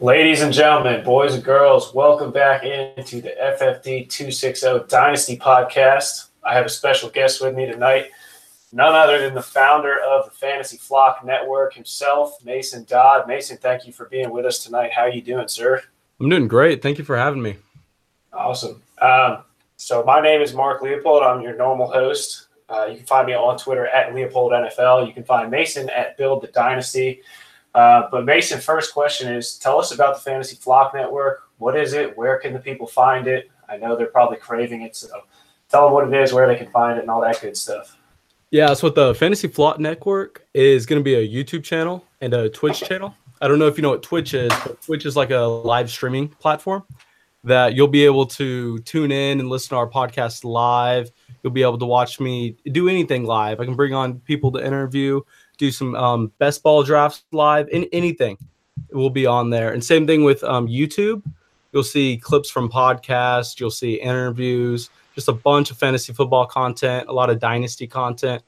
Ladies and gentlemen, boys and girls, welcome back into the FFD 260 Dynasty podcast. I have a special guest with me tonight, none other than the founder of the Fantasy Flock Network himself, Mason Dodd. Mason, thank you for being with us tonight. How are you doing, sir? I'm doing great. Thank you for having me. Awesome. Um, so my name is Mark Leopold. I'm your normal host. Uh, you can find me on Twitter at Leopold NFL. You can find Mason at Build the Dynasty. Uh, but Mason, first question is: Tell us about the Fantasy Flock Network. What is it? Where can the people find it? I know they're probably craving it, so tell them what it is, where they can find it, and all that good stuff. Yeah, so the Fantasy Flock Network is going to be a YouTube channel and a Twitch channel. I don't know if you know what Twitch is, but Twitch is like a live streaming platform that you'll be able to tune in and listen to our podcast live. You'll be able to watch me do anything live. I can bring on people to interview do some um, best ball drafts live, in, anything will be on there. And same thing with um, YouTube. You'll see clips from podcasts, you'll see interviews, just a bunch of fantasy football content, a lot of dynasty content.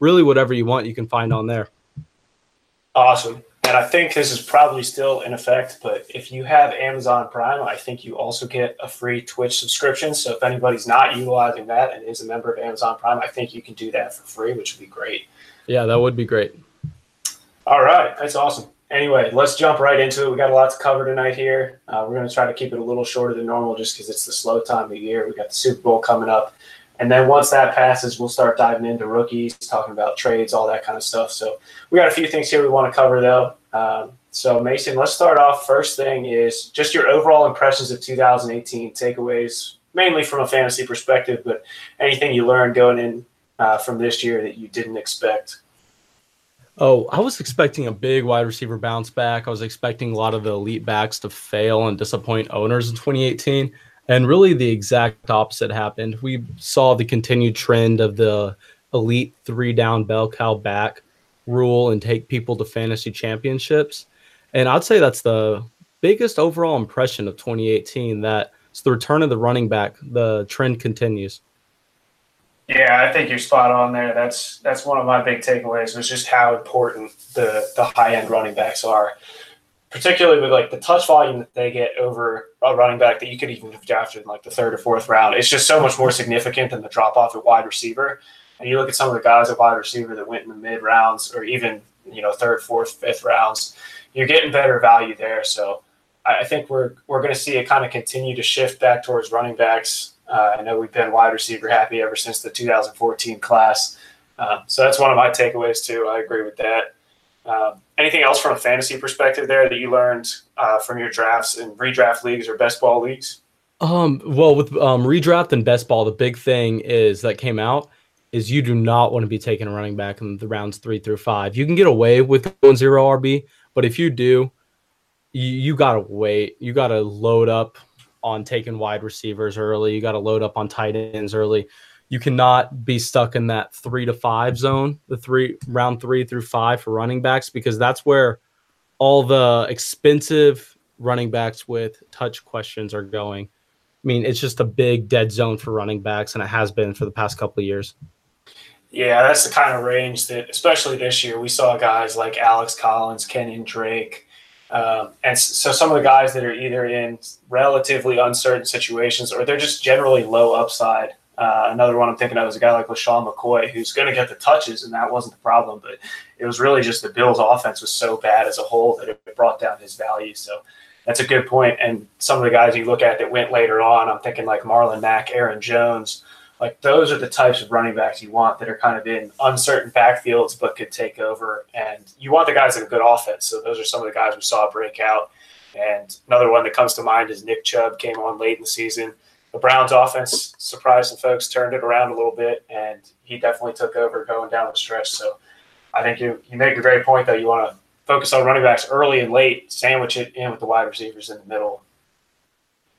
Really, whatever you want, you can find on there. Awesome. And I think this is probably still in effect, but if you have Amazon Prime, I think you also get a free Twitch subscription. So if anybody's not utilizing that and is a member of Amazon Prime, I think you can do that for free, which would be great. Yeah, that would be great. All right, that's awesome. Anyway, let's jump right into it. We got a lot to cover tonight here. Uh, we're going to try to keep it a little shorter than normal just because it's the slow time of year. We got the Super Bowl coming up. And then once that passes, we'll start diving into rookies, talking about trades, all that kind of stuff. So we got a few things here we want to cover, though. Um, so, Mason, let's start off. First thing is just your overall impressions of 2018 takeaways, mainly from a fantasy perspective, but anything you learned going in uh, from this year that you didn't expect? Oh, I was expecting a big wide receiver bounce back. I was expecting a lot of the elite backs to fail and disappoint owners in 2018. And really, the exact opposite happened. We saw the continued trend of the elite three down bell cow back rule and take people to fantasy championships. And I'd say that's the biggest overall impression of 2018 that it's the return of the running back. The trend continues. Yeah, I think you're spot on there. That's that's one of my big takeaways was just how important the the high end running backs are, particularly with like the touch volume that they get over a running back that you could even have drafted in like the third or fourth round. It's just so much more significant than the drop off at wide receiver. And you look at some of the guys at wide receiver that went in the mid rounds or even you know third, fourth, fifth rounds, you're getting better value there. So I think we're we're going to see it kind of continue to shift back towards running backs uh, I know we've been wide receiver happy ever since the 2014 class. Uh, so that's one of my takeaways too. I agree with that. Um, anything else from a fantasy perspective there that you learned uh, from your drafts and redraft leagues or best ball leagues? Um, well, with um, redraft and best ball, the big thing is that came out is you do not want to be taking a running back in the rounds three through five. You can get away with going zero RB, but if you do, you, you gotta wait. You gotta load up on taking wide receivers early. You got to load up on tight ends early. You cannot be stuck in that three to five zone, the three round three through five for running backs, because that's where all the expensive running backs with touch questions are going. I mean, it's just a big dead zone for running backs, and it has been for the past couple of years. Yeah, that's the kind of range that, especially this year, we saw guys like Alex Collins, Kenyon Drake, um, and so some of the guys that are either in relatively uncertain situations or they're just generally low upside. Uh, another one I'm thinking of is a guy like LeSean McCoy, who's going to get the touches, and that wasn't the problem. But it was really just the Bills' offense was so bad as a whole that it brought down his value. So that's a good point. And some of the guys you look at that went later on, I'm thinking like Marlon Mack, Aaron Jones, like those are the types of running backs you want that are kind of in uncertain backfields but could take over. And you want the guys that have good offense. So those are some of the guys we saw break out. And another one that comes to mind is Nick Chubb came on late in the season. The Browns offense surprised some folks, turned it around a little bit, and he definitely took over going down the stretch. So I think you you make a great point though. You want to focus on running backs early and late, sandwich it in with the wide receivers in the middle,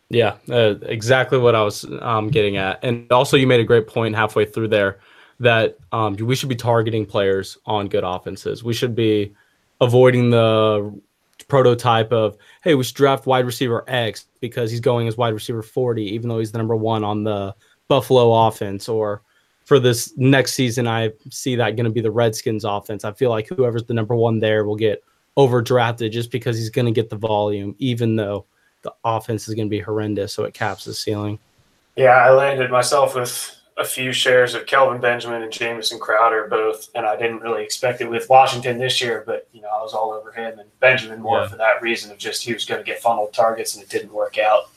yeah, uh, exactly what I was um, getting at. And also, you made a great point halfway through there that um, we should be targeting players on good offenses. We should be avoiding the prototype of, hey, we should draft wide receiver X because he's going as wide receiver 40, even though he's the number one on the Buffalo offense. Or for this next season, I see that going to be the Redskins offense. I feel like whoever's the number one there will get overdrafted just because he's going to get the volume, even though the offense is going to be horrendous. So it caps the ceiling. Yeah, I landed myself with a few shares of Kelvin Benjamin and Jamison Crowder both, and I didn't really expect it with Washington this year, but you know I was all over him and Benjamin more yeah. for that reason of just he was going to get funneled targets and it didn't work out.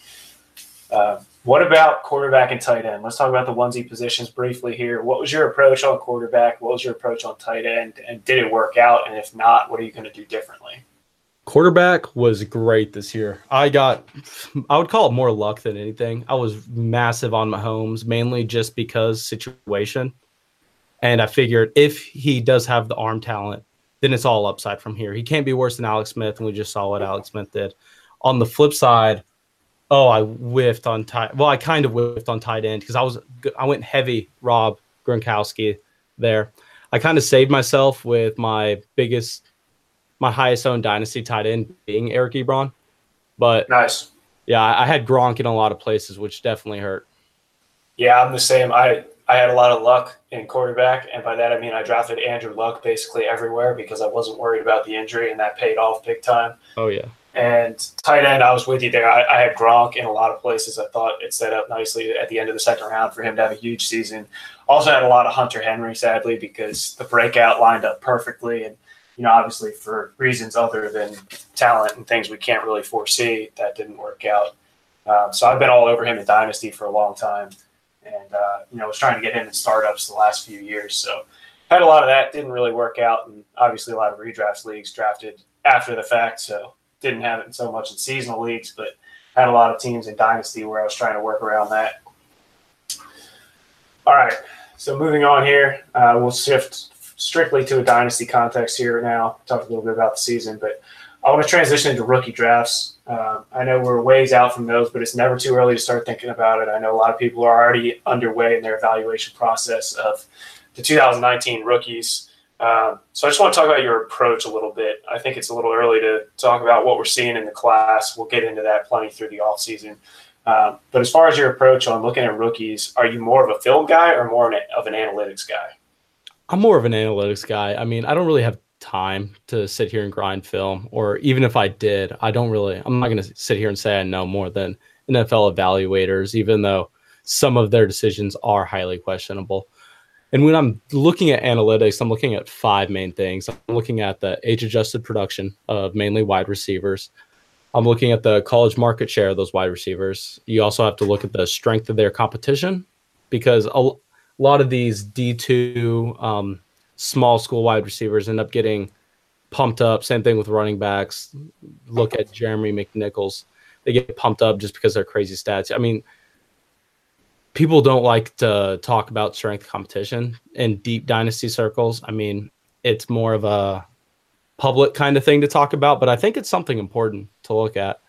Uh, what about quarterback and tight end? Let's talk about the onesie positions briefly here. What was your approach on quarterback? What was your approach on tight end? And did it work out? And if not, what are you going to do differently? Quarterback was great this year. I got, I would call it more luck than anything. I was massive on Mahomes, mainly just because situation. And I figured if he does have the arm talent, then it's all upside from here. He can't be worse than Alex Smith, and we just saw what Alex Smith did. On the flip side, oh, I whiffed on tight. Well, I kind of whiffed on tight end because I was I went heavy Rob Gronkowski there. I kind of saved myself with my biggest, my highest owned dynasty tight end being Eric Ebron, but nice. Yeah, I had Gronk in a lot of places, which definitely hurt. Yeah, I'm the same. I I had a lot of luck in quarterback, and by that I mean I drafted Andrew Luck basically everywhere because I wasn't worried about the injury, and that paid off big time. Oh yeah. And tight end, I was with you there. I, I, had Gronk in a lot of places. I thought it set up nicely at the end of the second round for him to have a huge season. Also had a lot of Hunter Henry, sadly, because the breakout lined up perfectly. And, you know, obviously for reasons other than talent and things we can't really foresee, that didn't work out. Um, so I've been all over him in Dynasty for a long time. And, uh, you know, was trying to get him in startups the last few years. So had a lot of that, didn't really work out. And obviously a lot of redrafts leagues drafted after the fact. So didn't have it so much in seasonal leagues, but had a lot of teams in dynasty where I was trying to work around that. All right, so moving on here, uh, we'll shift strictly to a dynasty context here now. Talk a little bit about the season, but I want to transition into rookie drafts. Uh, I know we're ways out from those, but it's never too early to start thinking about it. I know a lot of people are already underway in their evaluation process of the 2019 rookies. Um, so I just want to talk about your approach a little bit. I think it's a little early to talk about what we're seeing in the class. We'll get into that plenty through the offseason. Um, but as far as your approach on looking at rookies, are you more of a film guy or more of an analytics guy? I'm more of an analytics guy. I mean, I don't really have time to sit here and grind film, or even if I did, I don't really, I'm not going to sit here and say I know more than NFL evaluators, even though some of their decisions are highly questionable. And when I'm looking at analytics, I'm looking at five main things. I'm looking at the age adjusted production of mainly wide receivers. I'm looking at the college market share of those wide receivers. You also have to look at the strength of their competition because a lot of these D2 um, small school wide receivers end up getting pumped up. Same thing with running backs. Look at Jeremy McNichols. They get pumped up just because they're crazy stats. I mean, people don't like to talk about strength competition in deep dynasty circles. I mean, it's more of a public kind of thing to talk about, but I think it's something important to look at.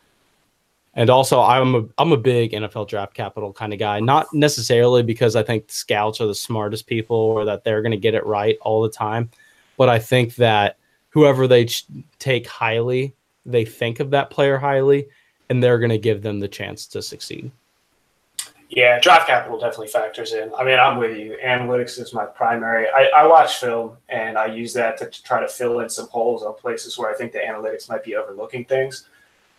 And also, I'm a I'm a big NFL draft capital kind of guy. Not necessarily because I think scouts are the smartest people or that they're going to get it right all the time, but I think that whoever they ch- take highly, they think of that player highly, and they're going to give them the chance to succeed. Yeah, draft capital definitely factors in. I mean, I'm with you. Analytics is my primary. I, I watch film and I use that to try to fill in some holes on places where I think the analytics might be overlooking things.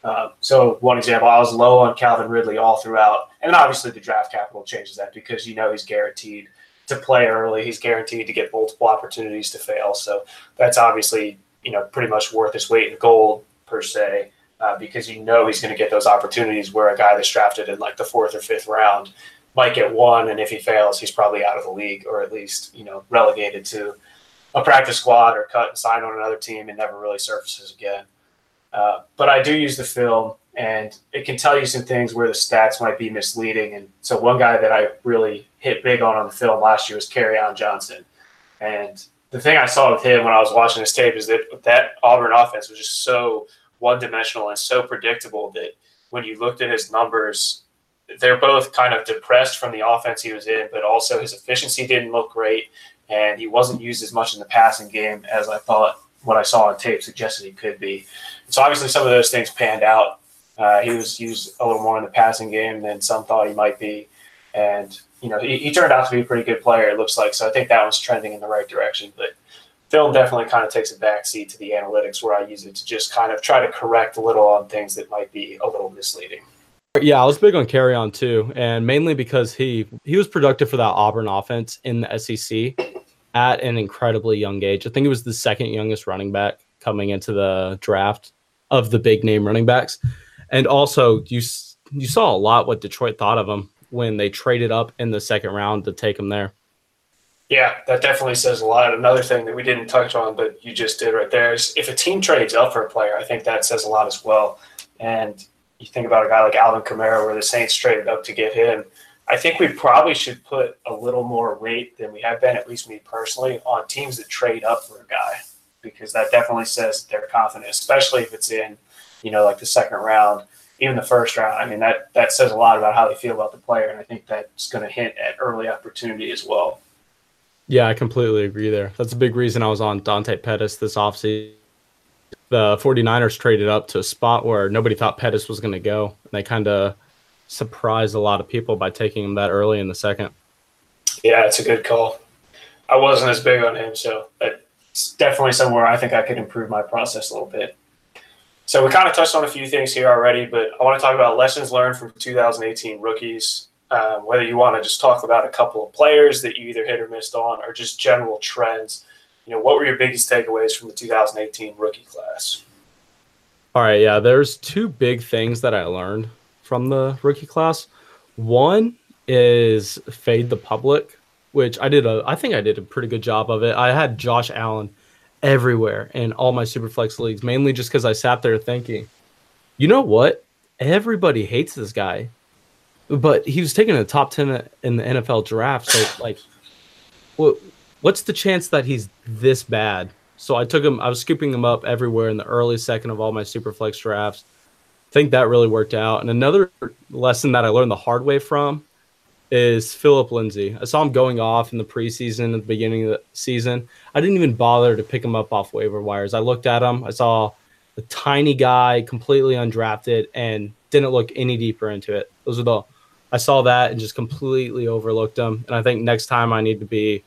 Uh, so, one example, I was low on Calvin Ridley all throughout. And obviously, the draft capital changes that because you know he's guaranteed to play early, he's guaranteed to get multiple opportunities to fail. So, that's obviously, you know, pretty much worth his weight in gold per se uh, because you know he's going to get those opportunities where a guy that's drafted in like the fourth or fifth round might get one, and if he fails, he's probably out of the league or at least you know relegated to a practice squad or cut and sign on another team and never really surfaces again. Uh, but I do use the film, and it can tell you some things where the stats might be misleading. And so one guy that I really hit big on on the film last year was Kerryon Johnson, and the thing I saw with him when I was watching his tape is that that Auburn offense was just so one dimensional and so predictable that when you looked at his numbers, they're both kind of depressed from the offense he was in, but also his efficiency didn't look great, and he wasn't used as much in the passing game as I thought what I saw on tape suggested he could be. So obviously, some of those things panned out. Uh, he was used a little more in the passing game than some thought he might be, and you know he, he, turned out to be a pretty good player. It looks like so. I think that was trending in the right direction, but film definitely kind of takes a backseat to the analytics where I use it to just kind of try to correct a little on things that might be a little misleading. Yeah, I was big on Kerryon too, and mainly because he he was productive for that Auburn offense in the SEC at an incredibly young age. I think it was the second youngest running back coming into the draft of the big name running backs, and also you you saw a lot what Detroit thought of him when they traded up in the second round to take him there. Yeah, that definitely says a lot. Another thing that we didn't touch on, but you just did right there, is if a team trades up for a player, I think that says a lot as well. And you think about a guy like Alvin Kamara, where the Saints traded up to get him. I think we probably should put a little more weight than we have been, at least me personally, on teams that trade up for a guy, because that definitely says they're confident, especially if it's in, you know, like the second round, even the first round. I mean, that that says a lot about how they feel about the player, and I think that's going to hint at early opportunity as well. Yeah, I completely agree there. That's a big reason I was on Dante Pettis this offseason. The 49ers traded up to a spot where nobody thought Pettis was going to go. And they kind of surprised a lot of people by taking him that early in the second. Yeah, it's a good call. I wasn't as big on him, so it's definitely somewhere I think I could improve my process a little bit. So we kind of touched on a few things here already, but I want to talk about lessons learned from 2018 rookies um, whether you want to just talk about a couple of players that you either hit or missed on, or just general trends. You know, what were your biggest takeaways from the 2018 rookie class? All right, yeah, there's two big things that I learned from the rookie class. One is fade the public, which I did a I think I did a pretty good job of it. I had Josh Allen everywhere in all my superflex leagues, mainly just because I sat there thinking, you know what? Everybody hates this guy but he was taken in the top 10 in the NFL draft. So, like, what, what's the chance that he's this bad? So I took him, I was scooping him up everywhere in the early second of all my Superflex drafts. Think that really worked out. And another lesson that I learned the hard way from is Phillip Lindsay. I saw him going off in the preseason at the beginning of the season. I didn't even bother to pick him up off waiver wires. I looked at him, I saw a tiny guy, completely undrafted, and didn't look any deeper into it. Those are the I saw that and just completely overlooked him. And I think next time I need to be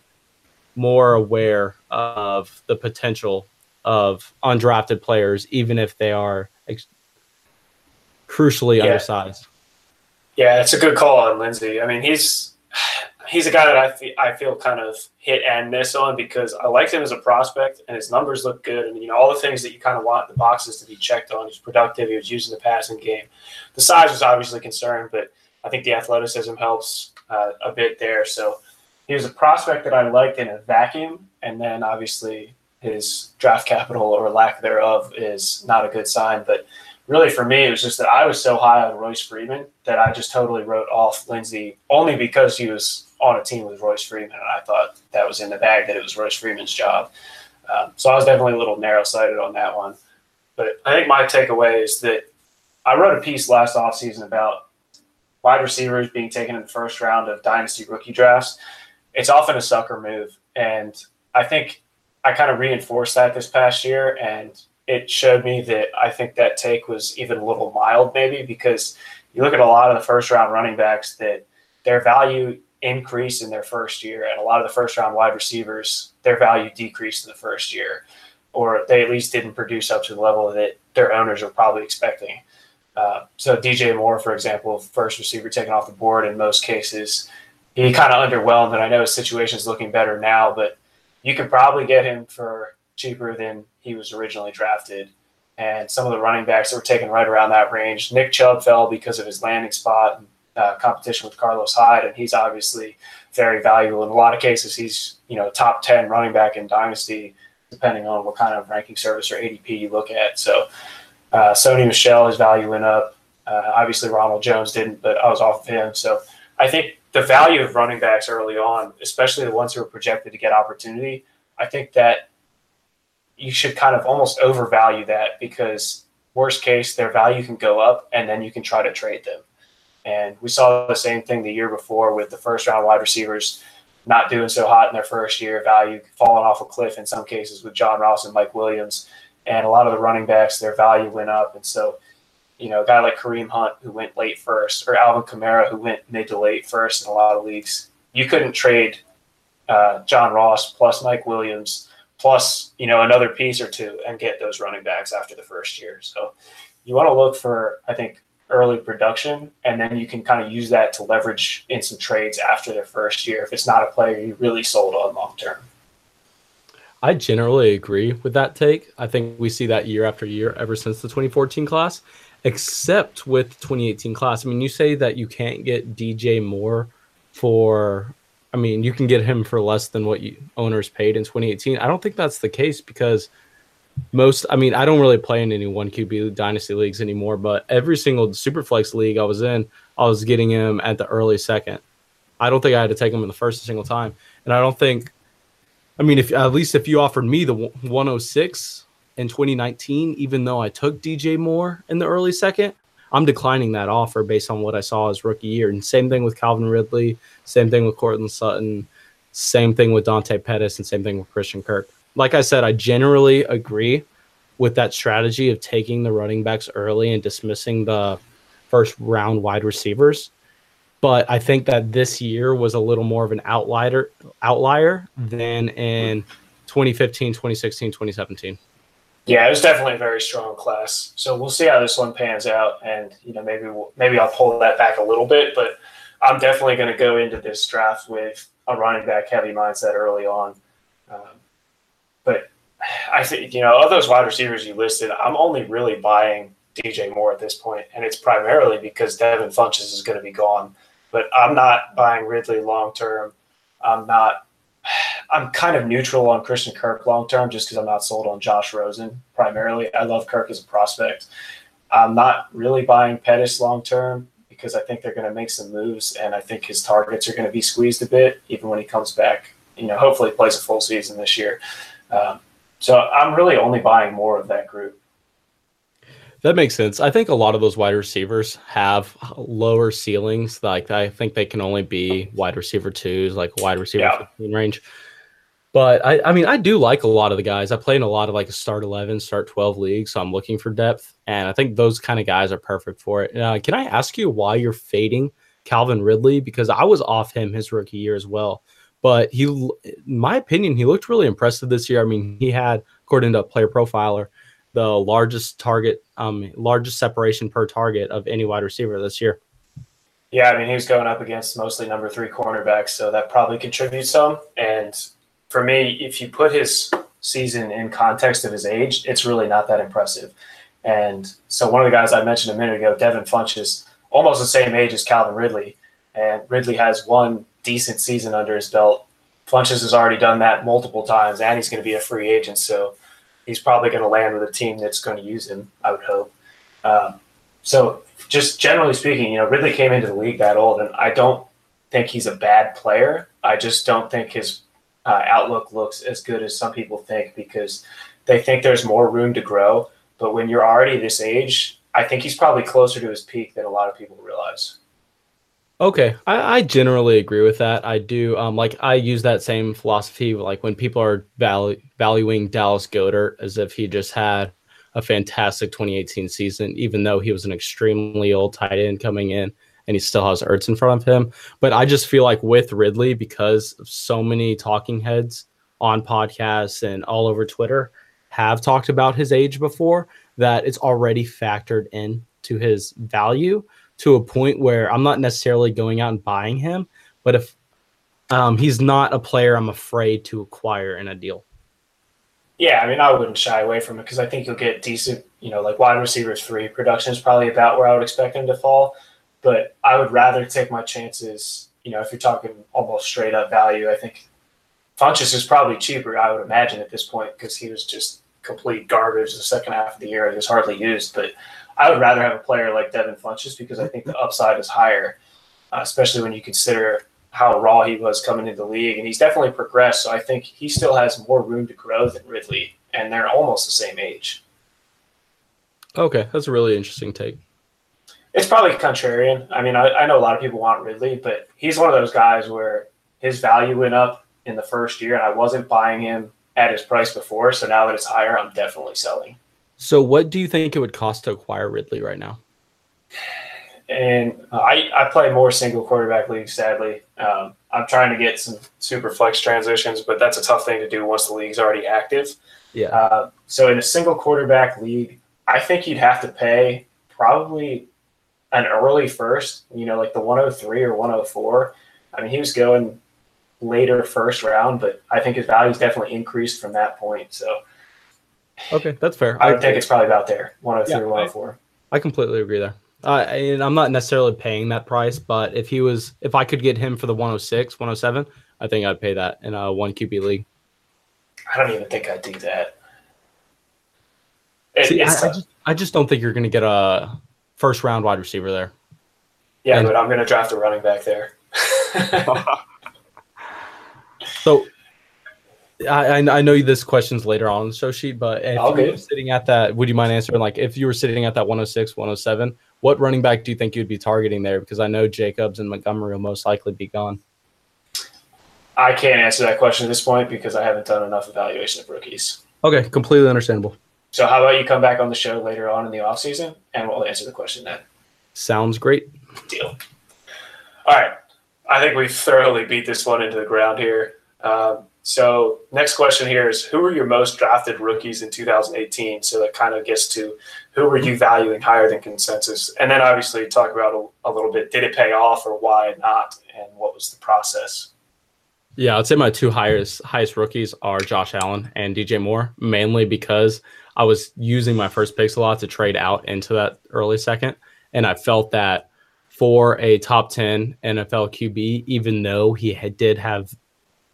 more aware of the potential of undrafted players, even if they are crucially yeah. undersized. Yeah, it's a good call on Lindsay. I mean, he's he's a guy that I feel, I feel kind of hit and miss on because I liked him as a prospect and his numbers look good. And, you know, all the things that you kind of want the boxes to be checked on. He's productive. He was using the passing game. The size was obviously concerned, but – I think the athleticism helps uh, a bit there. So he was a prospect that I liked in a vacuum, and then obviously his draft capital or lack thereof is not a good sign. But really, for me, it was just that I was so high on Royce Freeman that I just totally wrote off Lindsay only because he was on a team with Royce Freeman, and I thought that was in the bag that it was Royce Freeman's job. Um, so I was definitely a little narrow sighted on that one. But I think my takeaway is that I wrote a piece last offseason about wide receivers being taken in the first round of dynasty rookie drafts, it's often a sucker move. And I think I kind of reinforced that this past year. And it showed me that I think that take was even a little mild, maybe, because you look at a lot of the first round running backs that their value increased in their first year. And a lot of the first round wide receivers, their value decreased in the first year, or they at least didn't produce up to the level that their owners were probably expecting. Uh, so DJ Moore, for example, first receiver taken off the board in most cases, he kind of underwhelmed, and I know his situation is looking better now, but you could probably get him for cheaper than he was originally drafted. And some of the running backs that were taken right around that range, Nick Chubb fell because of his landing spot and uh, competition with Carlos Hyde, and he's obviously very valuable. In a lot of cases, he's you know top ten running back in dynasty, depending on what kind of ranking service or ADP you look at. So uh, Sony Michel, his value went up. Uh, obviously, Ronald Jones didn't, but I was off of him. So I think the value of running backs early on, especially the ones who are projected to get opportunity, I think that you should kind of almost overvalue that because worst case, their value can go up and then you can try to trade them. And we saw the same thing the year before with the first round wide receivers not doing so hot in their first year, value falling off a cliff in some cases with John Ross and Mike Williams and a lot of the running backs, their value went up. And so, you know, a guy like Kareem Hunt who went late first, or Alvin Kamara who went mid to late first in a lot of leagues, you couldn't trade uh, John Ross plus Mike Williams plus you know another piece or two and get those running backs after the first year. So you want to look for I think early production, and then you can kind of use that to leverage in some trades after their first year if it's not a player you really sold on long term. I generally agree with that take. I think we see that year after year ever since the 2014 class, except with 2018 class. I mean, you say that you can't get DJ Moore for I mean, you can get him for less than what you, owners paid in 2018. I don't think that's the case because most I mean, I don't really play in any one QB dynasty leagues anymore, but every single superflex league I was in, I was getting him at the early second. I don't think I had to take him in the first single time. And I don't think I mean, if at least if you offered me the 106 in 2019, even though I took DJ Moore in the early second, I'm declining that offer based on what I saw his rookie year. And same thing with Calvin Ridley, same thing with Courtland Sutton, same thing with Dante Pettis, and same thing with Christian Kirk. Like I said, I generally agree with that strategy of taking the running backs early and dismissing the first round wide receivers. But I think that this year was a little more of an outlier outlier than in 2015, 2016, 2017. Yeah, it was definitely a very strong class. So we'll see how this one pans out, and you know maybe we'll, maybe I'll pull that back a little bit, but I'm definitely going to go into this draft with a running back heavy mindset early on. Um, but I think you know of those wide receivers you listed, I'm only really buying DJ Moore at this point, and it's primarily because Devin Funchess is going to be gone but I'm not buying Ridley long term. I'm not. I'm kind of neutral on Christian Kirk long term just because I'm not sold on Josh Rosen primarily. I love Kirk as a prospect. I'm not really buying Pettis long term because I think they're going to make some moves and I think his targets are going to be squeezed a bit even when he comes back. You know, hopefully he plays a full season this year. Um, so I'm really only buying more of that group. That makes sense. I think a lot of those wide receivers have lower ceilings. Like I think they can only be wide receiver twos, like wide receiver yeah. range. But I, I mean, I do like a lot of the guys. I play in a lot of like a start eleven, start twelve leagues, so I'm looking for depth, and I think those kind of guys are perfect for it. Uh, can I ask you why you're fading Calvin Ridley? Because I was off him his rookie year as well, but he, in my opinion, he looked really impressive this year. I mean, he had, according to Player Profiler, the largest target, um, largest separation per target of any wide receiver this year. Yeah, I mean, he was going up against mostly number three cornerbacks, so that probably contributes some. And for me, if you put his season in context of his age, it's really not that impressive. And so one of the guys I mentioned a minute ago, Devin Funch, is almost the same age as Calvin Ridley. And Ridley has one decent season under his belt. Funchess has already done that multiple times, and he's going to be a free agent. So he's probably going to land with a team that's going to use him. I would hope. Um, so, just generally speaking, you know, Ridley came into the league that old, and I don't think he's a bad player. I just don't think his uh, outlook looks as good as some people think because they think there's more room to grow. But when you're already this age, I think he's probably closer to his peak than a lot of people realize. Okay, I, I, generally agree with that. I do. Um, like I use that same philosophy. Like when people are valu- valuing Dallas Goedert as if he just had a fantastic 2018 season, even though he was an extremely old tight end coming in, and he still has Ertz in front of him. But I just feel like with Ridley, because of so many talking heads on podcasts and all over Twitter have talked about his age before, that it's already factored in to his value to a point where I'm not necessarily going out and buying him, but if um, he's not a player I'm afraid to acquire in a deal. Yeah, I mean, I wouldn't shy away from it because I think you'll get decent, you know, like wide receivers three production is probably about where I would expect him to fall. But I would rather take my chances, you know, if you're talking almost straight up value, I think Funchess is probably cheaper, I would imagine, at this point because he was just complete garbage the second half of the year. He was hardly used. But I would rather have a player like Devin Funchess because I think the upside is higher, uh, especially when you consider how raw he was coming into the league. And he's definitely progressed. So I think he still has more room to grow than Ridley, and they're almost the same age. Okay, that's a really interesting take. It's probably contrarian. I mean, I, I know a lot of people want Ridley, but he's one of those guys where his value went up in the first year, and I wasn't buying him at his price before. So now that it's higher, I'm definitely selling. So, what do you think it would cost to acquire Ridley right now? and I, I play more single quarterback leagues. Sadly, um, I'm trying to get some super flex transitions, but that's a tough thing to do once the league's already active. Yeah. Uh, so in a single quarterback league, I think you'd have to pay probably an early first. You know, like the 103 or 104. I mean, he was going later first round, but I think his value's definitely increased from that point. So Okay, that's fair. I would think it's probably about there, 103 Yeah, or 104. I completely agree there. Uh, and I'm not necessarily paying that price, but if he was, if I could get him for the 106, 107, I think I'd pay that in a one QB league. I don't even think I'd do that. It- See, I, I just, I just don't think you're going to get a first round wide receiver there. yeah, and- but I'm going to draft a running back there. So I, I know this question's later on the show sheet, but if All you were sitting at that, would you mind answering? Like, if you were sitting at that 106, 107, what running back do you think you'd be targeting there? Because I know Jacobs and Montgomery will most likely be gone. I can't answer that question at this point because I haven't done enough evaluation of rookies. Okay, completely understandable. So how about you come back on the show later on in the offseason and we'll answer the question then. Sounds great. Deal. All right. I think we've thoroughly beat this one into the ground here. Um, so next question here is who were your most drafted rookies in 2018? So that kind of gets to who were you valuing higher than consensus? And then obviously talk about a, a little bit, did it pay off or why not? And what was the process? Yeah, I'd say my two highest highest rookies are Josh Allen and DJ Moore, mainly because I was using my first picks a lot to trade out into that early second, and I felt that for a top ten NFL QB, even though he had, did have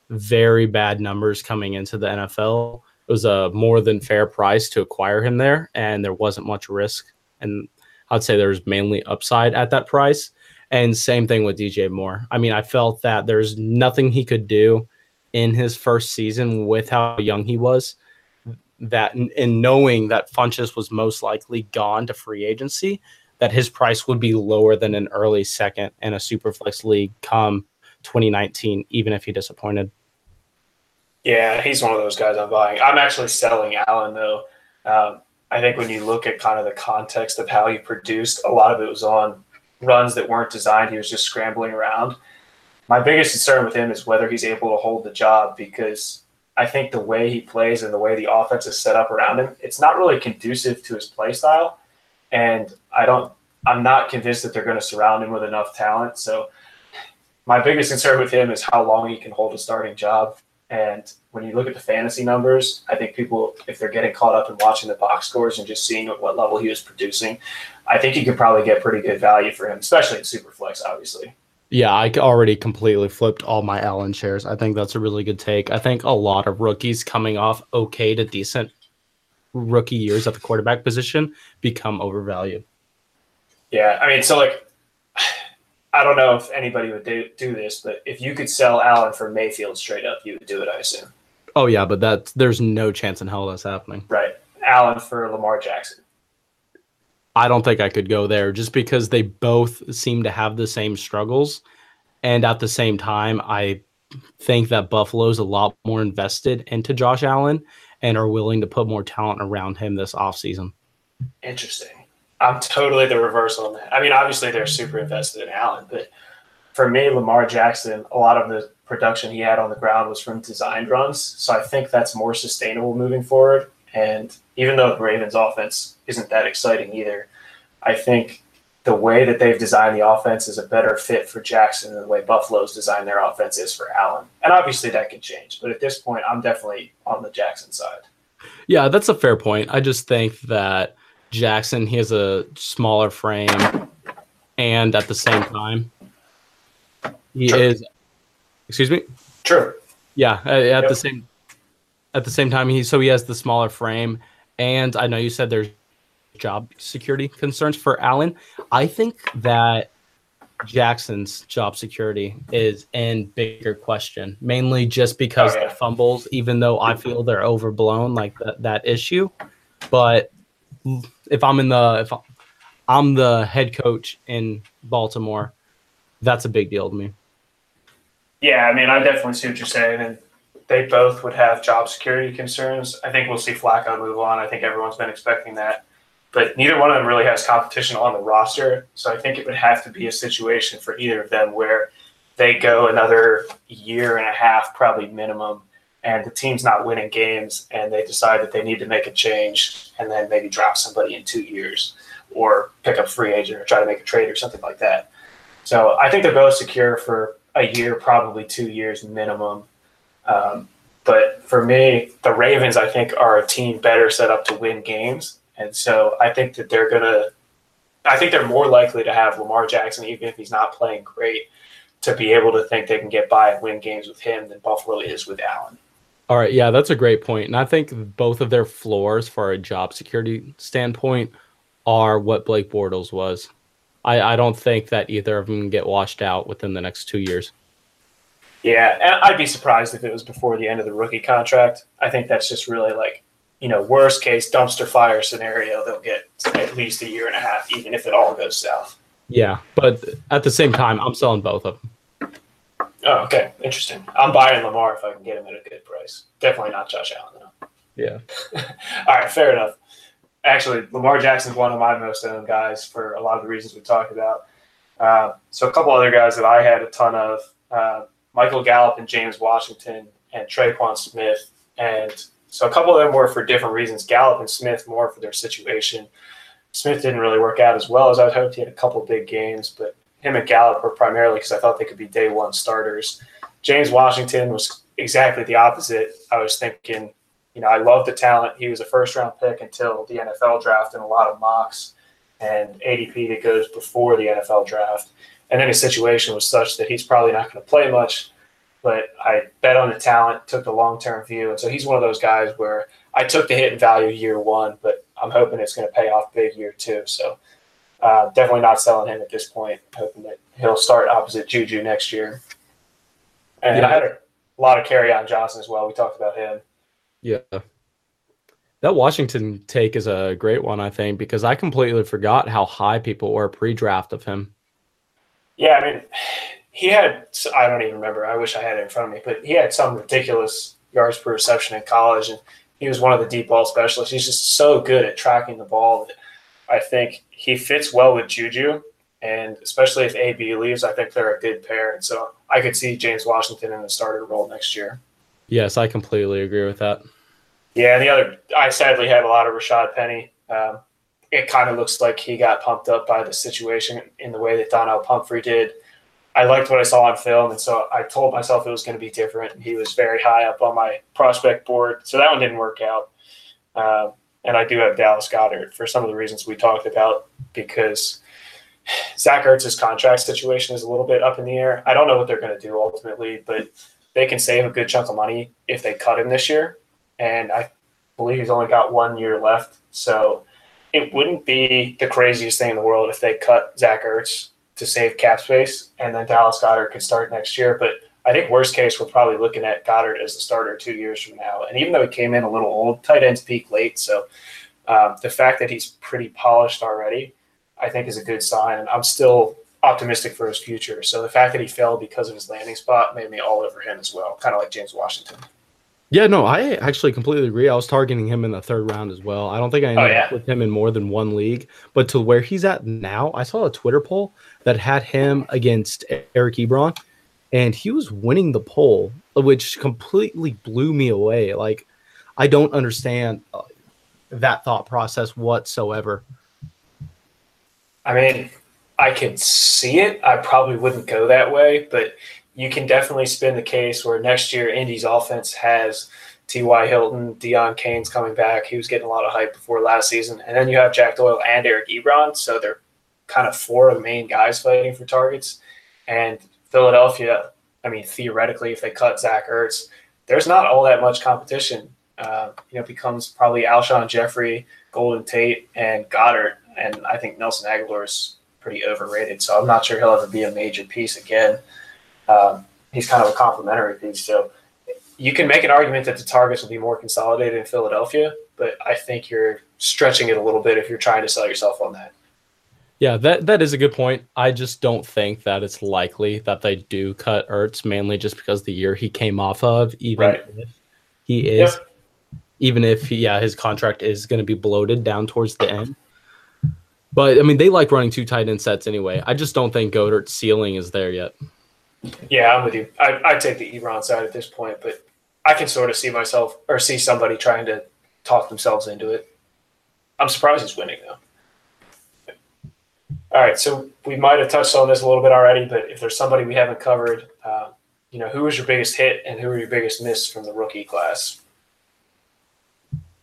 very bad numbers coming into the NFL, it was a more than fair price to acquire him there, and there wasn't much risk, and I'd say there's mainly upside at that price. And same thing with DJ Moore. I mean, I felt that there's nothing he could do in his first season with how young he was. That in knowing that Funchess was most likely gone to free agency, that his price would be lower than an early second in a superflex league come 2019, even if he disappointed. Yeah, he's one of those guys I'm buying. I'm actually selling Allen though. Um, I think when you look at kind of the context of how he produced, a lot of it was on runs that weren't designed. He was just scrambling around. My biggest concern with him is whether he's able to hold the job because I think the way he plays and the way the offense is set up around him, it's not really conducive to his play style. And I don't, I'm not convinced that they're going to surround him with enough talent. So my biggest concern with him is how long he can hold a starting job. And when you look at the fantasy numbers, I think people, if they're getting caught up in watching the box scores and just seeing at what level he was producing, I think you could probably get pretty good value for him, especially in Superflex, obviously. Yeah, I already completely flipped all my Allen shares. I think that's a really good take. I think a lot of rookies coming off okay to decent rookie years at the quarterback position become overvalued. Yeah, I mean, so like, I don't know if anybody would do, do this, but if you could sell Allen for Mayfield straight up, you would do it, I assume. Oh yeah, but that there's no chance in hell that's happening. Right. Allen for Lamar Jackson. I don't think I could go there just because they both seem to have the same struggles. And at the same time, I think that Buffalo's a lot more invested into Josh Allen and are willing to put more talent around him this offseason. Interesting. I'm totally the reverse on that. I mean, obviously they're super invested in Allen, but for me, Lamar Jackson, a lot of the production he had on the ground was from designed runs. So I think that's more sustainable moving forward. And even though the Ravens offense isn't that exciting either, I think the way that they've designed the offense is a better fit for Jackson than the way Buffalo's designed their offense is for Allen. And obviously that could change. But at this point, I'm definitely on the Jackson side. Yeah, that's a fair point. I just think that Jackson, he has a smaller frame, and at the same time, he Sure. is. Excuse me. True. Yeah, at Yep. the same at the same time, he so he has the smaller frame, and I know you said there's job security concerns for Allen. I think that Jackson's job security is in bigger question, mainly just because Oh, the fumbles, even though I feel they're overblown, like that that issue. But if I'm in the if I'm the head coach in Baltimore, that's a big deal to me. Yeah, I mean, I definitely see what you're saying, and they both would have job security concerns. I think we'll see Flacco move on. I think everyone's been expecting that. but neither one of them really has competition on the roster. So I think it would have to be a situation for either of them where they go another year and a half, probably minimum, and the team's not winning games, and they decide that they need to make a change, and then maybe drop somebody in two years, or pick up free agent, or try to make a trade or something like that. So I think they're both secure for a year, probably two years minimum. Um, but for me, the Ravens, I think, are a team better set up to win games. And so I think that they're going to, I think they're more likely to have Lamar Jackson, even if he's not playing great, to be able to think they can get by and win games with him than Buffalo is with Allen. All right. Yeah, that's a great point. And I think both of their floors for a job security standpoint are what Blake Bortles was. I, I don't think that either of them get washed out within the next two years. Yeah, and I'd be surprised if it was before the end of the rookie contract. I think that's just really like, you know, worst case dumpster fire scenario. They'll get at least a year and a half, even if it all goes south. Yeah, but at the same time, I'm selling both of them. Oh, okay, interesting. I'm buying Lamar if I can get him at a good price. Definitely not Josh Allen though. Yeah. all right, fair enough. Actually, Lamar Jackson's one of my most owned guys for a lot of the reasons we talked about. Uh, so a couple other guys that I had a ton of. Uh, Michael Gallup and James Washington and Tre'Quan Smith. And so a couple of them were for different reasons. Gallup and Smith more for their situation. Smith didn't really work out as well as I would hoped. He had a couple big games, but him and Gallup were primarily because I thought they could be day one starters. James Washington was exactly the opposite. I was thinking, you know, I love the talent. He was a first round pick until the NFL draft and a lot of mocks and ADP that goes before the NFL draft. And then his situation was such that he's probably not going to play much. But I bet on the talent, took the long term view. And so he's one of those guys where I took the hit in value year one, but I'm hoping it's going to pay off big year two. So uh, definitely not selling him at this point. Hoping that he'll start opposite Juju next year. And yeah. I had a lot of Kerryon Johnson as well. We talked about him. Yeah. That Washington take is a great one, I think, because I completely forgot how high people were pre draft of him. Yeah, I mean, he had, I don't even remember. I wish I had it in front of me, but he had some ridiculous yards per reception in college. And he was one of the deep ball specialists. He's just so good at tracking the ball that I think he fits well with Juju. And especially if AB leaves, I think they're a good pair. And so I could see James Washington in the starter role next year. Yes, I completely agree with that. Yeah, and the other, I sadly had a lot of Rashaad Penny. Um, it kind of looks like he got pumped up by the situation in the way that Donnel Pumphrey did. I liked what I saw on film, and so I told myself it was going to be different. He was very high up on my prospect board, so that one didn't work out. Um, and I do have Dallas Goedert for some of the reasons we talked about because Zach Ertz's contract situation is a little bit up in the air. I don't know what they're going to do ultimately, but they can save a good chunk of money if they cut him this year. And I believe he's only got one year left. So it wouldn't be the craziest thing in the world if they cut Zach Ertz to save cap space and then Dallas Goedert could start next year. But I think worst case, we're probably looking at Goedert as the starter two years from now. And even though he came in a little old, tight ends peak late. So um, the fact that he's pretty polished already, I think is a good sign. And I'm still optimistic for his future. So the fact that he fell because of his landing spot made me all over him as well, kind of like James Washington. Yeah, no, I actually completely agree. I was targeting him in the third round as well. I don't think I ended oh, yeah. up with him in more than one league, but to where he's at now, I saw a Twitter poll that had him against Eric Ebron, and he was winning the poll, which completely blew me away. Like, I don't understand uh, that thought process whatsoever. I mean, I can see it. I probably wouldn't go that way, but you can definitely spin the case where next year Indy's offense has T.Y. Hilton, Deon Cain's coming back. He was getting a lot of hype before last season. And then you have Jack Doyle and Eric Ebron. So they're kind of four of the main guys fighting for targets. And Philadelphia, I mean, theoretically, if they cut Zach Ertz, there's not all that much competition. Uh, you know, it becomes probably Alshon Jeffery, Golden Tate, and Goedert. And I think Nelson Agholor is pretty overrated. So I'm not sure he'll ever be a major piece again um, he's kind of a complementary piece. So you can make an argument that the targets will be more consolidated in Philadelphia, but I think you're stretching it a little bit if you're trying to sell yourself on that. Yeah, that that is a good point. I just don't think that it's likely that they do cut Ertz mainly just because the year he came off of, even right. if he is, yep. even if he, yeah, his contract is going to be bloated down towards the end. But I mean, they like running two tight end sets anyway. I just don't think Goedert's ceiling is there yet. Yeah, I'm with you. I I take the Ebron side at this point, but I can sort of see myself or see somebody trying to talk themselves into it. I'm surprised he's winning though. All right, so we might have touched on this a little bit already, but if there's somebody we haven't covered, uh, you know, who was your biggest hit and who were your biggest miss from the rookie class?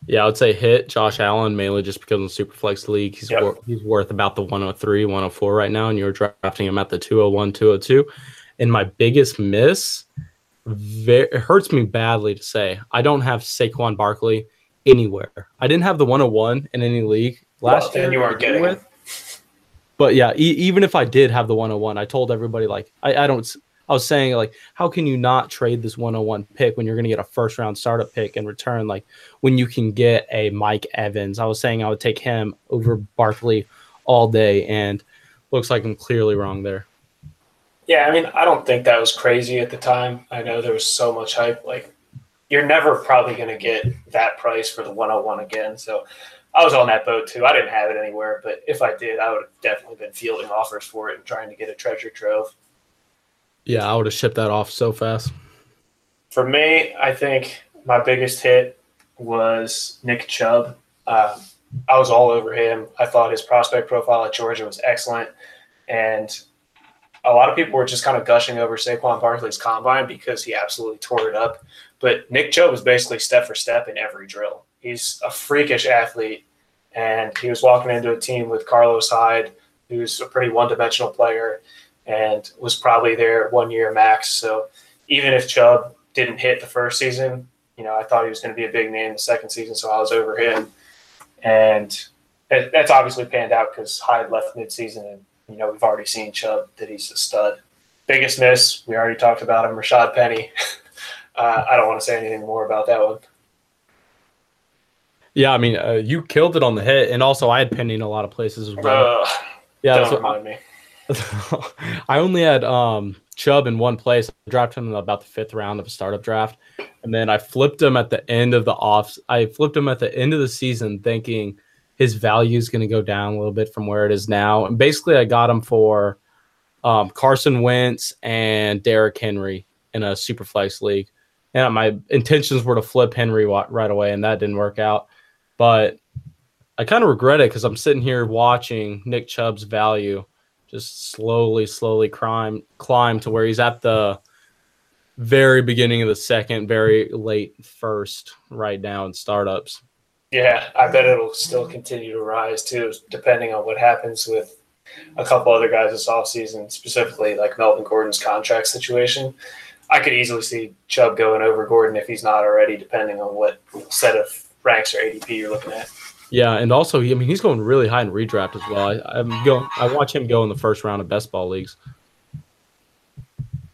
Yeah, I would say hit Josh Allen mainly just because in the Superflex league he's Yep. wor- he's worth about the 103, 104 right now, and you're drafting him at the 201, 202. And my biggest miss, ve- it hurts me badly to say, I don't have Saquon Barkley anywhere. I didn't have the 101 in any league last Well, year. you begin getting him. But yeah, e- even if I did have the 101, I told everybody like I, I don't. I was saying like, how can you not trade this 101 pick when you're going to get a first round startup pick in return? Like when you can get a Mike Evans, I was saying I would take him over Barkley all day, and looks like I'm clearly wrong there. Yeah, I mean, I don't think that was crazy at the time. I know there was so much hype. Like, you're never probably going to get that price for the 101 again. So I was on that boat too. I didn't have it anywhere, but if I did, I would have definitely been fielding offers for it and trying to get a treasure trove. Yeah, I would have shipped that off so fast. For me, I think my biggest hit was Nick Chubb. Um, I was all over him. I thought his prospect profile at Georgia was excellent. And a lot of people were just kind of gushing over Saquon Barkley's combine because he absolutely tore it up. But Nick Chubb was basically step for step in every drill. He's a freakish athlete. And he was walking into a team with Carlos Hyde, who's a pretty one dimensional player and was probably there one year max. So even if Chubb didn't hit the first season, you know, I thought he was going to be a big name the second season, so I was over him. And that's obviously panned out because Hyde left midseason, and you know we've already seen Chubb that he's a stud. Biggest miss, we already talked about him, Rashaad Penny. uh, I don't want to say anything more about that one. Yeah, I mean, uh, you killed it on the hit, and also I had Penny in a lot of places as well. Ugh, yeah, don't remind me. I only had um, Chubb in one place. I drafted him in about the fifth round of a startup draft, and then I flipped him at the end of the off. I flipped him at the end of the season, thinking his value is going to go down a little bit from where it is now. And basically, I got him for um, Carson Wentz and Derrick Henry in a super flex league. And my intentions were to flip Henry right away, and that didn't work out. But I kind of regret it because I'm sitting here watching Nick Chubb's value just slowly, slowly climb climb to where he's at the very beginning of the second, very late first right now in startups. Yeah, I bet it'll still continue to rise too, depending on what happens with a couple other guys this offseason, specifically like Melvin Gordon's contract situation. I could easily see Chubb going over Gordon if he's not already, depending on what set of ranks or ADP you're looking at. Yeah, and also, I mean, he's going really high in redraft as well. I, I'm going, I watch him go in the first round of best ball leagues.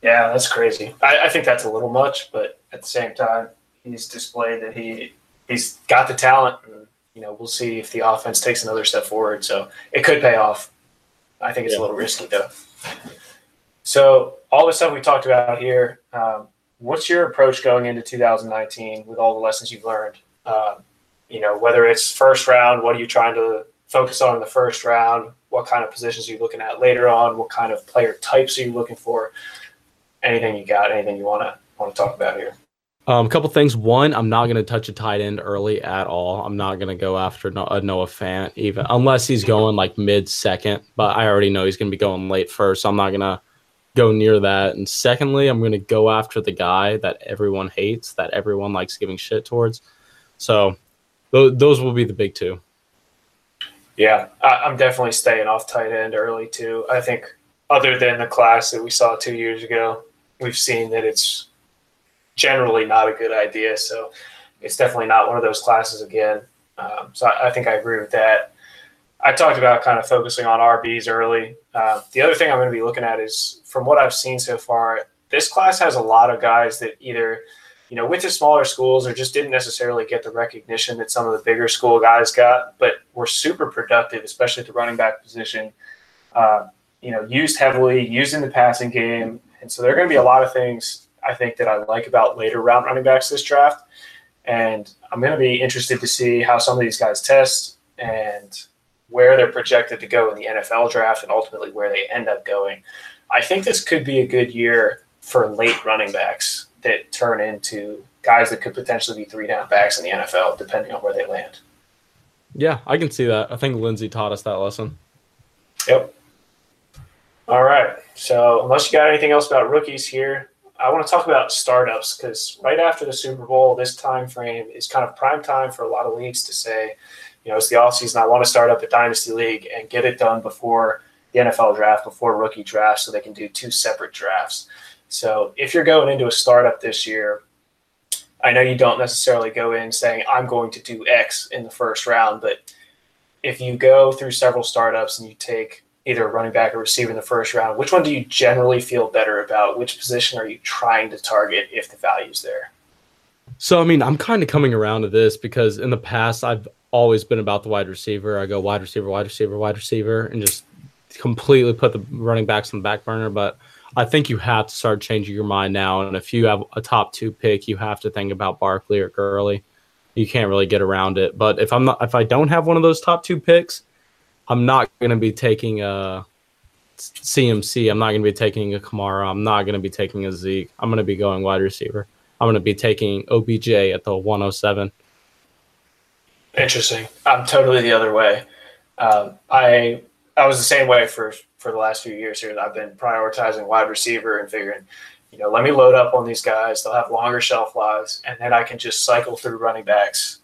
Yeah, that's crazy. I, I think that's a little much, but at the same time, he's displayed that he he's got the talent, and you know we'll see if the offense takes another step forward. So it could pay off. I think it's Yeah. a little risky though. So all the stuff we talked about here, um, what's your approach going into 2019 with all the lessons you've learned? Um, you know, whether it's first round, what are you trying to focus on in the first round? What kind of positions are you looking at later on? What kind of player types are you looking for? Anything you got? Anything you want to want to talk about here? Um, a couple things. One, I'm not going to touch a tight end early at all. I'm not going to go after a Noah Fant even unless he's going like mid second. But I already know he's going to be going late first, so I'm not going to go near that. And secondly, I'm going to go after the guy that everyone hates, that everyone likes giving shit towards. So th- those will be the big two. Yeah, I, I'm definitely staying off tight end early too. I think other than the class that we saw two years ago, we've seen that it's generally not a good idea. So it's definitely not one of those classes again. Um, so I, I think I agree with that. I talked about kind of focusing on RBs early. Uh, the other thing I'm going to be looking at is from what I've seen so far, this class has a lot of guys that either, you know, went to smaller schools or just didn't necessarily get the recognition that some of the bigger school guys got, but were super productive, especially at the running back position. Uh, you know, used heavily, used in the passing game. And so there are going to be a lot of things I think that I like about later round running backs this draft. And I'm going to be interested to see how some of these guys test and where they're projected to go in the NFL draft and ultimately where they end up going, I think this could be a good year for late running backs that turn into guys that could potentially be three down backs in the NFL, depending on where they land. Yeah, I can see that. I think Lindsay taught us that lesson. Yep. All right. So, unless you got anything else about rookies here, I want to talk about startups because right after the Super Bowl, this time frame is kind of prime time for a lot of leagues to say, you know, it's the offseason. I want to start up a dynasty league and get it done before the NFL draft, before rookie draft, so they can do two separate drafts. So if you're going into a startup this year, I know you don't necessarily go in saying, I'm going to do X in the first round, but if you go through several startups and you take either a running back or receiver in the first round, which one do you generally feel better about? Which position are you trying to target if the value's there? So, I mean, I'm kind of coming around to this because in the past, I've always been about the wide receiver. I go wide receiver, wide receiver, wide receiver, and just completely put the running backs on the back burner. But I think you have to start changing your mind now. And if you have a top two pick, you have to think about Barkley or Gurley. You can't really get around it. But if I'm not, if I don't have one of those top two picks, I'm not going to be taking a CMC. I'm not going to be taking a Kamara. I'm not going to be taking a Zeke. I'm going to be going wide receiver. I'm going to be taking OBJ at the 107. Interesting. I'm totally the other way. Um, I I was the same way for for the last few years here. I've been prioritizing wide receiver and figuring, you know, let me load up on these guys. They'll have longer shelf lives, and then I can just cycle through running backs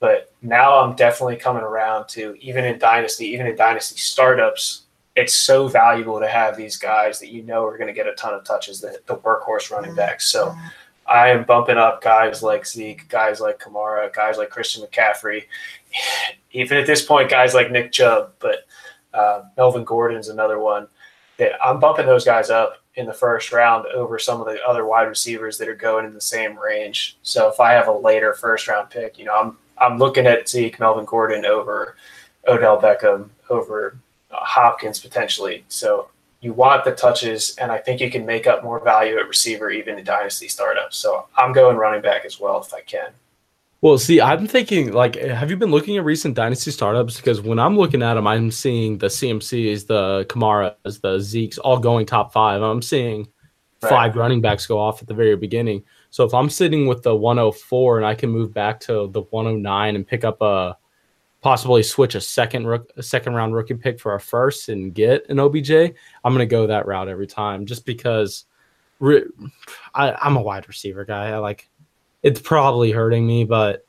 but now I'm definitely coming around to even in dynasty, even in dynasty startups, it's so valuable to have these guys that you know are going to get a ton of touches, the, the workhorse running backs. So I am bumping up guys like Zeke, guys like Kamara, guys like Christian McCaffrey, even at this point, guys like Nick Chubb, but uh, Melvin Gordon's another one that I'm bumping those guys up in the first round over some of the other wide receivers that are going in the same range. So if I have a later first round pick, you know, I'm I'm looking at Zeke, Melvin Gordon over Odell Beckham, over uh, Hopkins potentially. So you want the touches, and I think you can make up more value at receiver even in dynasty startups. So I'm going running back as well if I can. Well, see, I'm thinking like, have you been looking at recent dynasty startups? Because when I'm looking at them, I'm seeing the CMCs, the Kamaras, the Zekes all going top five. I'm seeing right. five running backs go off at the very beginning. So if I'm sitting with the 104 and I can move back to the 109 and pick up a possibly switch a second rook, a second round rookie pick for a first and get an OBJ, I'm going to go that route every time just because re- I, I'm a wide receiver guy. I like it's probably hurting me, but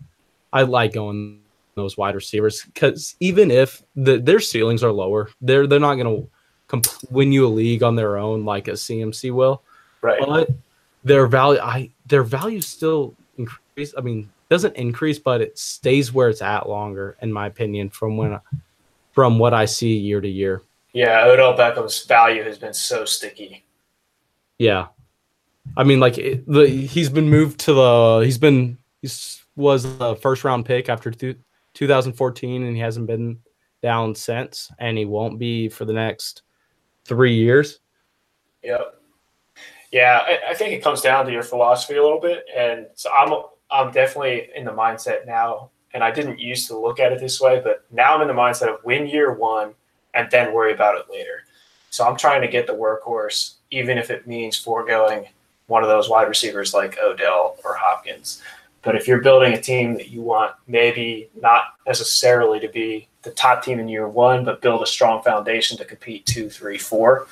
I like going those wide receivers because even if the, their ceilings are lower, they're they're not going to comp- win you a league on their own like a CMC will. Right. But their value I their value still increase. I mean, doesn't increase, but it stays where it's at longer, in my opinion, from when from what I see year to year. Yeah, Odell Beckham's value has been so sticky. Yeah, I mean, like it, the he's been moved to the he's been he's was the first round pick after two, 2014, and he hasn't been down since, and he won't be for the next three years. Yep. Yeah, I, I, think it comes down to your philosophy a little bit, and so I'm I'm definitely in the mindset now, and I didn't used to look at it this way, but now I'm in the mindset of win year one and then worry about it later. So I'm trying to get the workhorse, even if it means foregoing one of those wide receivers like Odell or Hopkins. But if you're building a team that you want, maybe not necessarily to be the top team in year one, but build a strong foundation to compete two, three, four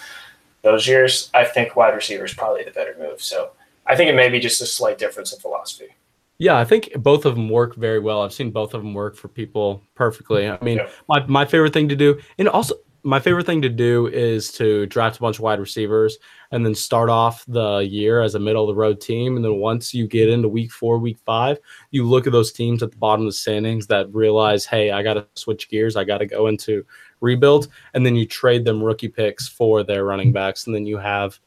those years, I think wide receiver is probably the better move. So I think it may be just a slight difference in philosophy. Yeah, I think both of them work very well. I've seen both of them work for people perfectly. I mean, yeah. my, my favorite thing to do, and also my favorite thing to do is to draft a bunch of wide receivers and then start off the year as a middle of the road team. And then once you get into week four, week five, you look at those teams at the bottom of the standings that realize, hey, I got to switch gears. I got to go into rebuild, and then you trade them rookie picks for their running backs, and then you have,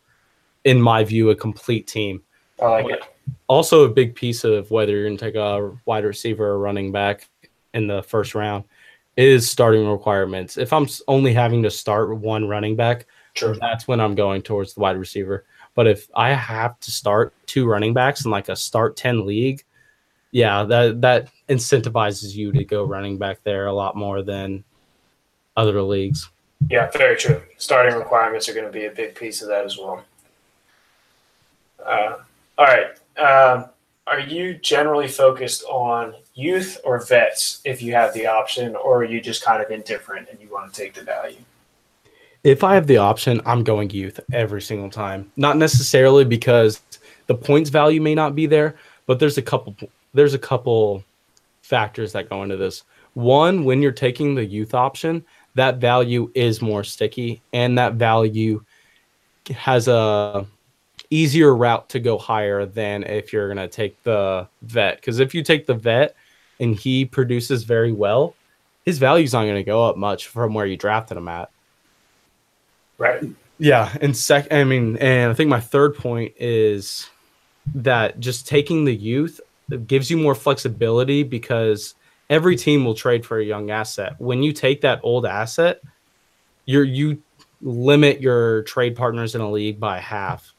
in my view, a complete team. I like it. Also, a big piece of whether you're going to take a wide receiver or running back in the first round is starting requirements. If I'm only having to start one running back, sure. that's when I'm going towards the wide receiver. But if I have to start two running backs in like a start 10 league, yeah, that that incentivizes you to go running back there a lot more than other leagues. Yeah, very true. Starting requirements are going to be a big piece of that as well. Uh, all right. Um, are you generally focused on youth or vets if you have the option, or are you just kind of indifferent and you want to take the value? If I have the option, I'm going youth every single time. Not necessarily because the points value may not be there, but there's a couple there's a couple factors that go into this. One, when you're taking the youth option, that value is more sticky and that value has a easier route to go higher than if you're going to take the vet. Because if you take the vet and he produces very well his value's not going to go up much from where you drafted him at. Right. Yeah and sec i mean and i think my third point is that just taking the youth gives you more flexibility because every team will trade for a young asset. When you take that old asset, you're you limit your trade partners in a league by half.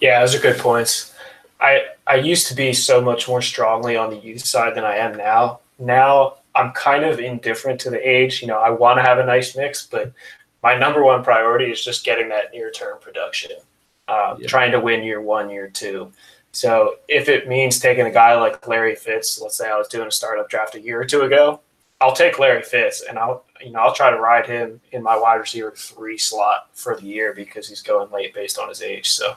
Yeah, those are good points. I I used to be so much more strongly on the youth side than I am now. Now I'm kind of indifferent to the age. You know, I want to have a nice mix, but my number one priority is just getting that near term production. Uh, yeah. Trying to win year one, year two. So if it means taking a guy like Larry Fitz, let's say I was doing a startup draft a year or two ago, I'll take Larry Fitz and I'll you know I'll try to ride him in my wide receiver three slot for the year because he's going late based on his age. So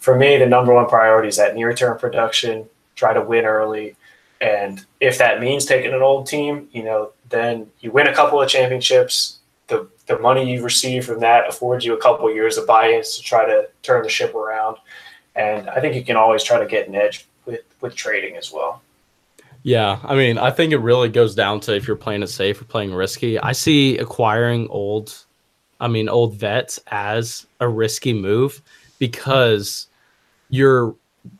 for me, the number one priority is that near term production, try to win early. And if that means taking an old team, you know, then you win a couple of championships. The the money you receive from that affords you a couple of years of buy-ins to try to turn the ship around. And I think you can always try to get an edge with, with trading as well. Yeah, I mean, I think it really goes down to if you're playing it safe or playing risky. I see acquiring old, I mean, old vets as a risky move because you're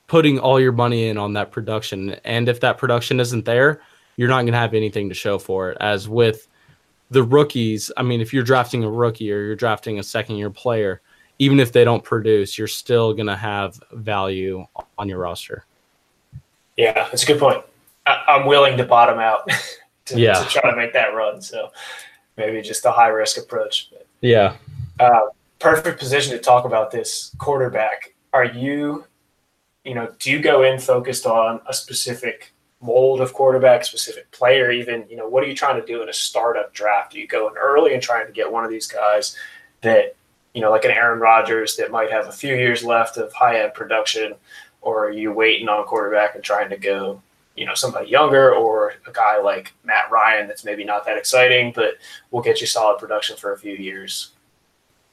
putting all your money in on that production. And if that production isn't there, you're not going to have anything to show for it. As with the rookies, I mean, if you're drafting a rookie or you're drafting a second year player, even if they don't produce, you're still going to have value on your roster. Yeah, that's a good point. I, am willing to bottom out to, yeah. to, try to make that run. So maybe just a high risk approach. But, yeah. Uh, perfect position to talk about this quarterback. Are you, you know, do you go in focused on a specific mold of quarterback, specific player, even, you know, what are you trying to do in a startup draft? Do you go in early and trying to get one of these guys that you know, like an Aaron Rodgers that might have a few years left of high end production, or are you waiting on a quarterback and trying to go, you know, somebody younger, or a guy like Matt Ryan that's maybe not that exciting, but will get you solid production for a few years?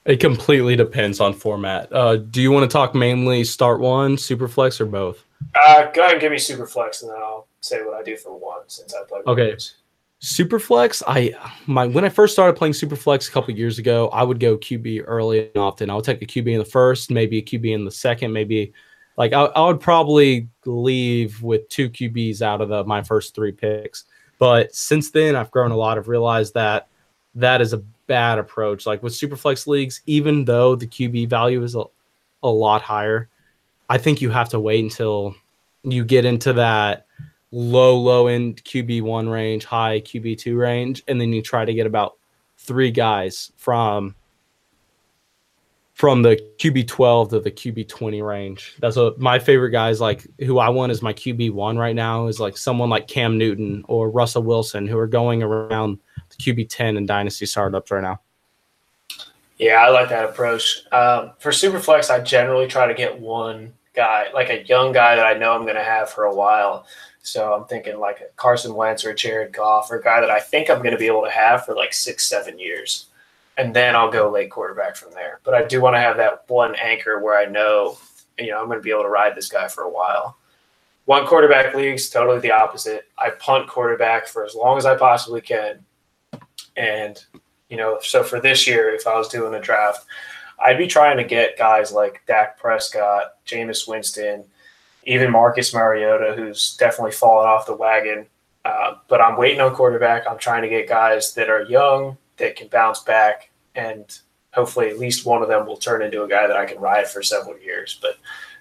It completely depends on format. Uh, do you want to talk mainly start one, super flex, or both? Uh, go ahead and give me super flex, and then I'll say what I do for one since I play. Okay. Games. Superflex, I my when I first started playing Superflex a couple years ago, I would go QB early and often. I would take a QB in the first, maybe a QB in the second, maybe like I, I would probably leave with two QBs out of the my first three picks. But since then, I've grown a lot. I've realized that that is a bad approach. Like with Superflex leagues, even though the QB value is a, a lot higher, I think you have to wait until you get into that low, low end QB1 range, high QB2 range, and then you try to get about three guys from from the QB12 to the QB20 range. That's what my favorite guys like who I want is my QB1 right now is like someone like Cam Newton or Russell Wilson who are going around the QB10 and dynasty startups right now. Yeah, I like that approach. Um, for Superflex, I generally try to get one guy, like a young guy that I know I'm going to have for a while. So I'm thinking like Carson Wentz or Jared Goff or a guy that I think I'm going to be able to have for like six, seven years. And then I'll go late quarterback from there. But I do want to have that one anchor where I know, you know, I'm going to be able to ride this guy for a while. One quarterback leagues, totally the opposite. I punt quarterback for as long as I possibly can. And, you know, so for this year, if I was doing a draft, I'd be trying to get guys like Dak Prescott, Jameis Winston, even Marcus Mariota, who's definitely fallen off the wagon. Uh, but I'm waiting on quarterback. I'm trying to get guys that are young that can bounce back, and hopefully at least one of them will turn into a guy that I can ride for several years. But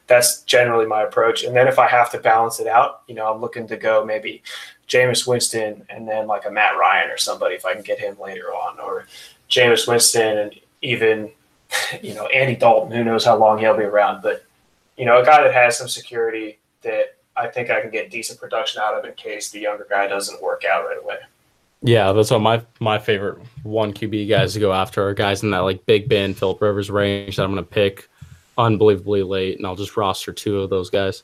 that's generally my approach. And then if I have to balance it out, you know, I'm looking to go maybe Jameis Winston and then like a Matt Ryan or somebody if I can get him later on, or Jameis Winston and even you know Andy Dalton. Who knows how long he'll be around, but you know a guy that has some security that I think I can get decent production out of in case the younger guy doesn't work out right away. Yeah, that's what my my favorite one QB guys to go after are guys in that like Big Ben, Philip Rivers range that I'm going to pick unbelievably late, and I'll just roster two of those guys.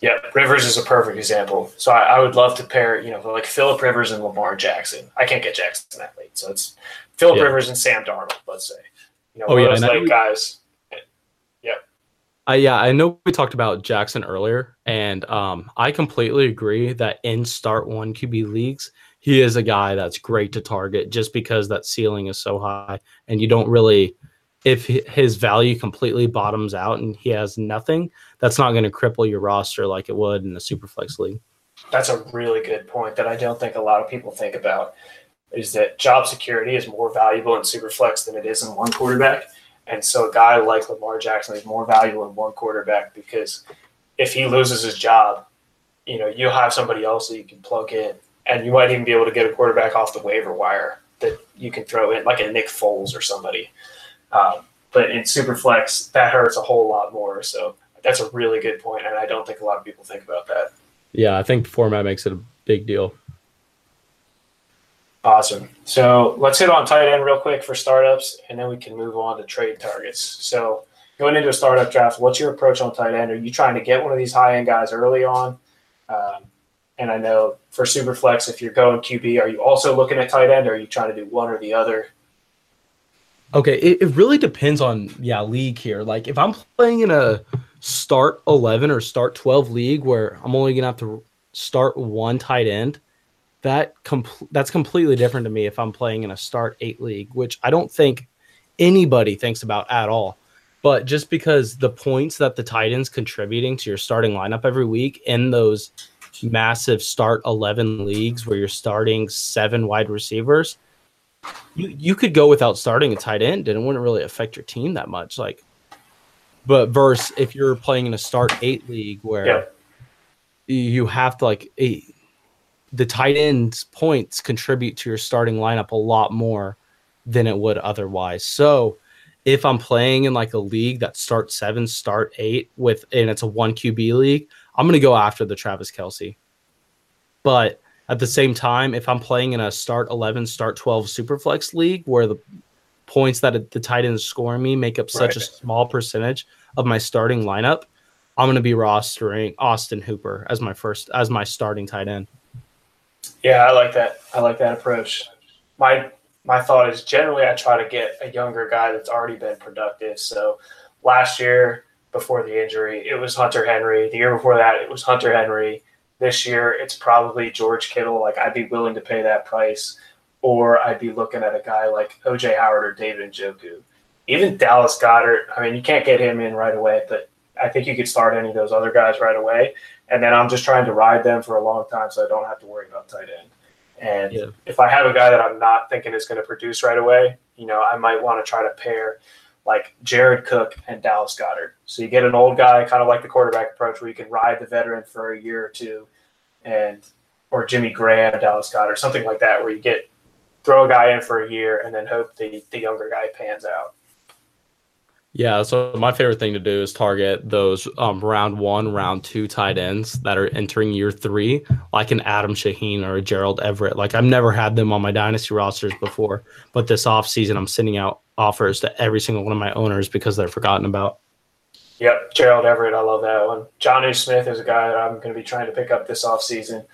Yeah, Rivers is a perfect example. So I, I would love to pair, you know, like Philip Rivers and Lamar Jackson. I can't get Jackson that late, so it's Philip Yeah. Rivers and Sam Darnold. Let's say, you know, Oh, yeah, those late guys. I yeah, I know we talked about Jackson earlier, and um, I completely agree that in start one QB leagues, he is a guy that's great to target just because that ceiling is so high, and you don't really, if his value completely bottoms out and he has nothing, that's not going to cripple your roster like it would in a super flex league. That's a really good point that I don't think a lot of people think about. Is that job security is more valuable in Superflex than it is in one quarterback, and so a guy like Lamar Jackson is more valuable than one quarterback because if he loses his job, you know you'll have somebody else that you can plug in, and you might even be able to get a quarterback off the waiver wire that you can throw in, like a Nick Foles or somebody. Um, but in Superflex, that hurts a whole lot more. So that's a really good point, and I don't think a lot of people think about that. Yeah, I think the format makes it a big deal. Awesome. So let's hit on tight end real quick for startups, and then we can move on to trade targets. So going into a startup draft, what's your approach on tight end? Are you trying to get one of these high end guys early on? Um, and I know for Superflex, if you're going QB, are you also looking at tight end, or are you trying to do one or the other? Okay, it, it really depends on yeah league here. Like if I'm playing in a start eleven or start twelve league where I'm only gonna have to start one tight end, that com- that's completely different to me. If I'm playing in a start eight league, which I don't think anybody thinks about at all. But just because the points that the tight ends contributing to your starting lineup every week in those massive start 11 leagues where you're starting seven wide receivers you you could go without starting a tight end and it wouldn't really affect your team that much. Like, but verse if you're playing in a start eight league where Yeah. you have to like a, the tight ends points contribute to your starting lineup a lot more than it would otherwise. So if I'm playing in like a league that start seven, start eight with and it's a one QB league, I'm gonna go after the Travis Kelce. But at the same time, if I'm playing in a start 11, start 12 superflex league where the points that the tight end is scoring me make up such a small percentage of my starting lineup, I'm going to be rostering Austin Hooper as my first as my starting tight end. Yeah, I like that. I like that approach. My my thought is generally I try to get a younger guy that's already been productive. So last year before the injury, it was Hunter Henry. The year before that, it was Hunter Henry. This year, it's probably George Kittle. Like I'd be willing to pay that price, or I'd be looking at a guy like OJ Howard or David Njoku. Even Dallas Goedert. I mean, you can't get him in right away, but I think you could start any of those other guys right away. And then I'm just trying to ride them for a long time so I don't have to worry about tight end. And Yeah. if I have a guy that I'm not thinking is going to produce right away, you know, I might want to try to pair like Jared Cook and Dallas Goedert. So you get an old guy, kind of like the quarterback approach, where you can ride the veteran for a year or two, and or Jimmy Graham, Dallas Goedert, something like that, where you get throw a guy in for a year and then hope the the younger guy pans out. Yeah, so my favorite thing to do is target those um, round one, round two tight ends that are entering year three, like an Adam Shaheen or a Gerald Everett. Like I've never had them on my dynasty rosters before, but this offseason I'm sending out offers to every single one of my owners because they're forgotten about. Yep, Gerald Everett, I love that one. Jonnu Smith is a guy that I'm going to be trying to pick up this offseason.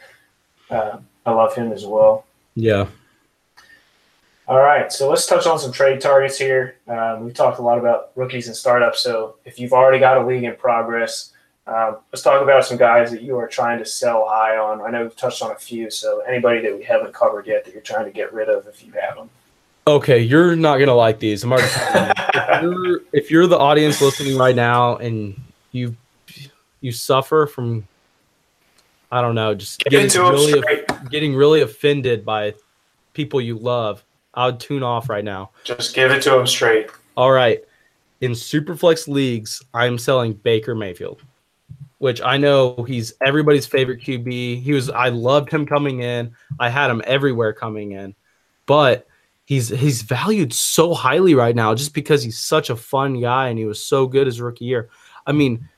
Uh, I love him as well. Yeah. All right, so let's touch on some trade targets here. Um, we talked a lot about rookies and startups. So if you've already got a league in progress, um, let's talk about some guys that you are trying to sell high on. I know we've touched on a few, so anybody that we haven't covered yet that you're trying to get rid of if you have them. Okay, you're not gonna like these. I'm already telling you. if, you're, if you're the audience listening right now and you you suffer from I don't know, just Give getting it to him really straight. getting really offended by people you love, I would tune off right now. Just give it to him straight. All right. In Superflex leagues, I'm selling Baker Mayfield. which I know he's everybody's favorite QB. He was I loved him coming in. I had him everywhere coming in. But he's he's valued so highly right now just because he's such a fun guy and he was so good his rookie year. I mean,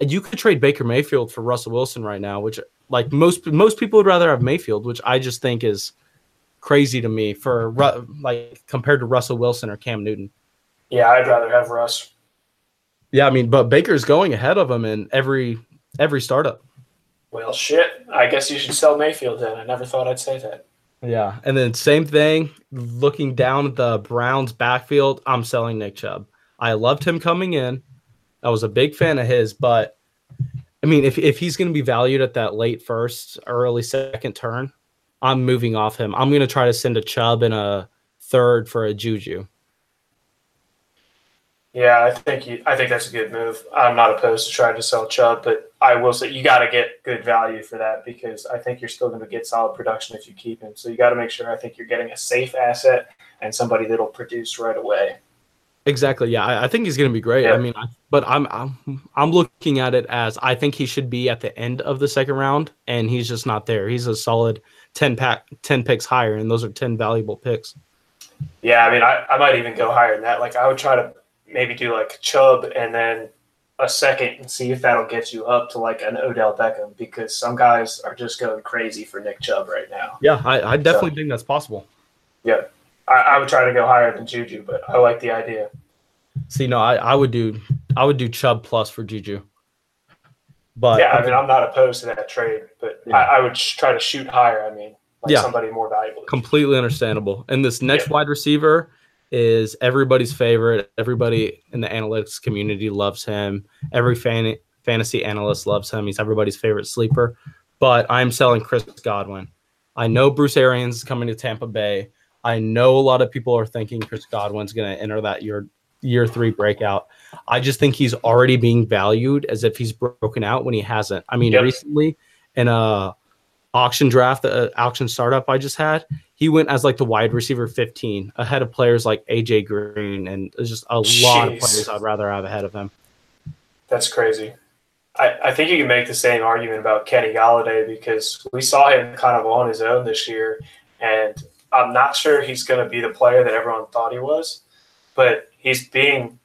you could trade Baker Mayfield for Russell Wilson right now, which like most most people would rather have Mayfield, which I just think is crazy to me for like compared to Russell Wilson or Cam Newton. Yeah, I'd rather have Russ. Yeah, I mean, but Baker's going ahead of him in every every startup. Well, shit. I guess you should sell Mayfield then. I never thought I'd say that. Yeah, and then same thing. Looking down at the Browns backfield, I'm selling Nick Chubb. I loved him coming in. I was a big fan of his, but I mean, if if he's going to be valued at that late first, early second turn, I'm moving off him. I'm going to try to send a Chubb and a third for a Juju. Yeah, I think you, I think that's a good move. I'm not opposed to trying to sell Chubb, but I will say you got to get good value for that because I think you're still going to get solid production if you keep him. So you got to make sure I think you're getting a safe asset and somebody that'll produce right away. Exactly. Yeah, I, I think he's going to be great. Yeah. I mean, I, but I'm, I'm I'm looking at it as I think he should be at the end of the second round, and he's just not there. He's a solid ten pack, ten picks higher, and those are ten valuable picks. Yeah, I mean, I, I might even go higher than that. Like, I would try to maybe do like Chubb and then a second and see if that'll get you up to like an Odell Beckham because some guys are just going crazy for Nick Chubb right now. Yeah, I, I definitely so, think that's possible. Yeah, I, I, would try to go higher than Juju, but I like the idea. See, no, I, I would do I would do Chubb plus for Juju. But yeah, I mean, I'm not opposed to that trade, but yeah. I, I, would try to shoot higher. I mean, like yeah. somebody more valuable. Completely understandable. And this next yeah. wide receiver is everybody's favorite. Everybody in the analytics community loves him. Every fan, fantasy analyst loves him. He's everybody's favorite sleeper. But I'm selling Chris Godwin. I know Bruce Arians is coming to Tampa Bay. I know a lot of people are thinking Chris Godwin's going to enter that year year three breakout. I just think he's already being valued as if he's broken out when he hasn't. I mean, yep. recently in a auction draft, the uh, auction startup I just had, he went as like the wide receiver 15 ahead of players like AJ Green and just a Jeez. lot of players I'd rather have ahead of him. That's crazy. I, I think you can make the same argument about Kenny Golladay because we saw him kind of on his own this year, and I'm not sure he's going to be the player that everyone thought he was, but he's being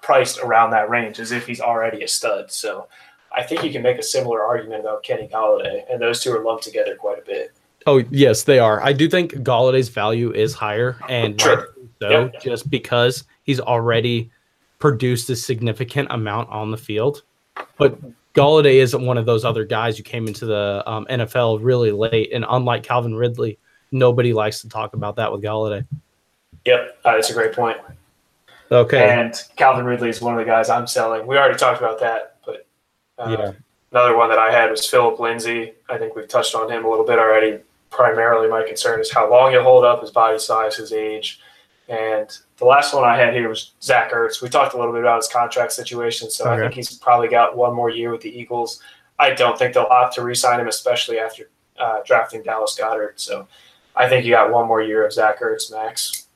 priced around that range as if he's already a stud. So I think you can make a similar argument about Kenny Golladay, and those two are lumped together quite a bit. Oh yes, they are. I do think Golladay's value is higher, and sure. so yep. just because he's already produced a significant amount on the field, but Golladay isn't one of those other guys who came into the um, NFL really late, and unlike Calvin Ridley, nobody likes to talk about that with Golladay. Yep, uh, that's a great point. Okay, and Calvin Ridley is one of the guys I'm selling. We already talked about that, but uh, yeah. Another one that I had was Phillip Lindsay. I think we've touched on him a little bit already primarily my concern is how long he'll hold up, his body size, his age. And the last one I had here was Zach Ertz. We talked a little bit about his contract situation, so okay. I think he's probably got one more year with the Eagles. I don't think they'll opt to re-sign him, especially after uh, drafting Dallas Goedert. So I think you got one more year of Zach Ertz max.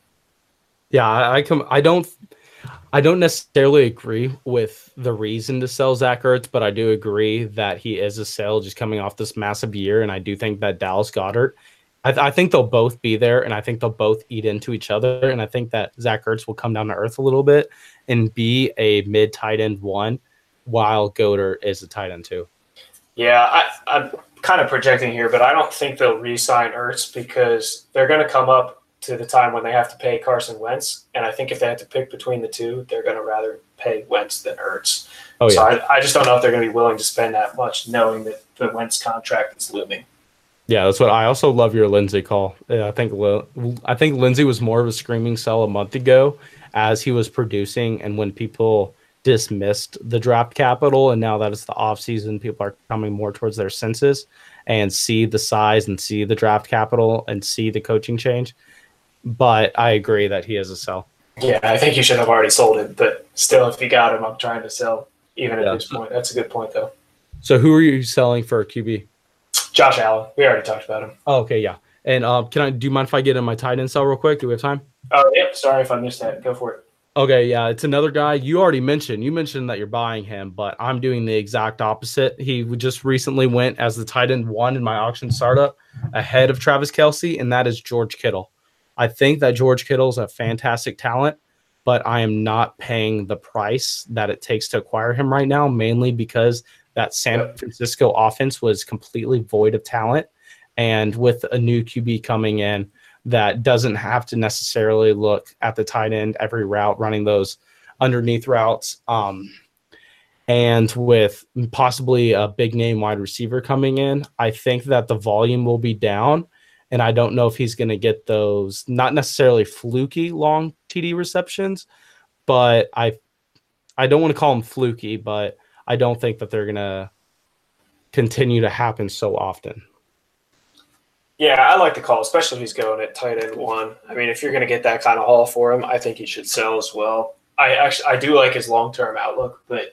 Yeah, I, come. I don't. I don't necessarily agree with the reason to sell Zach Ertz, but I do agree that he is a sell just coming off this massive year. And I do think that Dallas Goedert. I, th- I, think they'll both be there and I think they'll both eat into each other. And I think that Zach Ertz will come down to earth a little bit and be a mid tight end one while Goedert is a tight end two. Yeah, I, I'm kind of projecting here, but I don't think they'll re sign Ertz because they're going to come up to the time when they have to pay Carson Wentz. And I think if they have to pick between the two, they're going to rather pay Wentz than Ertz. Oh, yeah. So I, I just don't know if they're going to be willing to spend that much knowing that the Wentz contract is looming. Yeah, that's what I also love your Lindsay call. Yeah, I think I think Lindsay was more of a screaming sell a month ago as he was producing and when people dismissed the draft capital and now that it's the off season people are coming more towards their senses and see the size and see the draft capital and see the coaching change but I agree that he is a sell. Yeah, I think you should have already sold him, but still, if you got him, I'm trying to sell even at yeah. this point. That's a good point, though. So, who are you selling for QB? Josh Allen. We already talked about him. Oh, okay, yeah. And uh, can I do you mind if I get in my tight end sell real quick? Do we have time? Oh, yep. Sorry if I missed that. Go for it. Okay, yeah, it's another guy you already mentioned. You mentioned that you're buying him, but I'm doing the exact opposite. He just recently went as the tight end one in my auction startup ahead of Travis Kelce, and that is George Kittle. I think that George Kittle is a fantastic talent, but I am not paying the price that it takes to acquire him right now, mainly because that San Francisco offense was completely void of talent. And with a new QB coming in, that doesn't have to necessarily look at the tight end every route, running those underneath routes. Um, and with possibly a big name wide receiver coming in, I think that the volume will be down. And I don't know if he's going to get those not necessarily fluky long TD receptions, but I I don't want to call them fluky, but I don't think that they're going to continue to happen so often. Yeah, I like the call, especially if he's going at tight end one. I mean, if you're going to get that kind of haul for him, I think he should sell as well. I actually I do like his long term outlook, but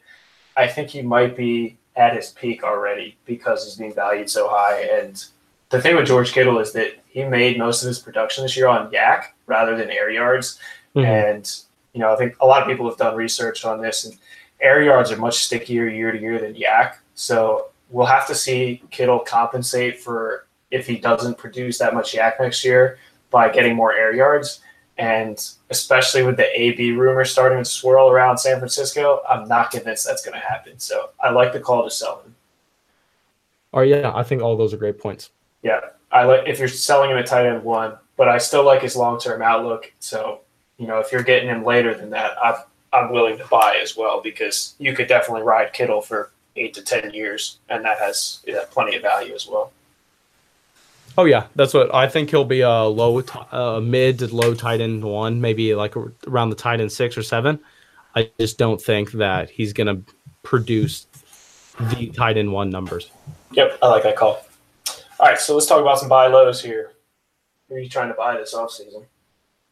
I think he might be at his peak already because he's being valued so high. And the thing with George Kittle is that he made most of his production this year on YAC rather than air yards. Mm-hmm. And you know, I think a lot of people have done research on this, and air yards are much stickier year to year than YAC. So we'll have to see Kittle compensate for if he doesn't produce that much YAC next year by getting more air yards. And especially with the AB rumor starting to swirl around San Francisco, I'm not convinced that's going to happen. So I like the call to sell him. Oh yeah, I think all those are great points. Yeah, I like if you're selling him at tight end one, but I still like his long term outlook. So you know, if you're getting him later than that, I'm I'm willing to buy as well because you could definitely ride Kittle for eight to ten years, and that has plenty of value as well. Oh yeah, that's what I think. He'll be a low, uh, mid to low tight end one, maybe like around the tight end six or seven. I just don't think that he's going to produce the tight end one numbers. Yep, I like that call. All right, so let's talk about some buy lows here. Who are you trying to buy this offseason?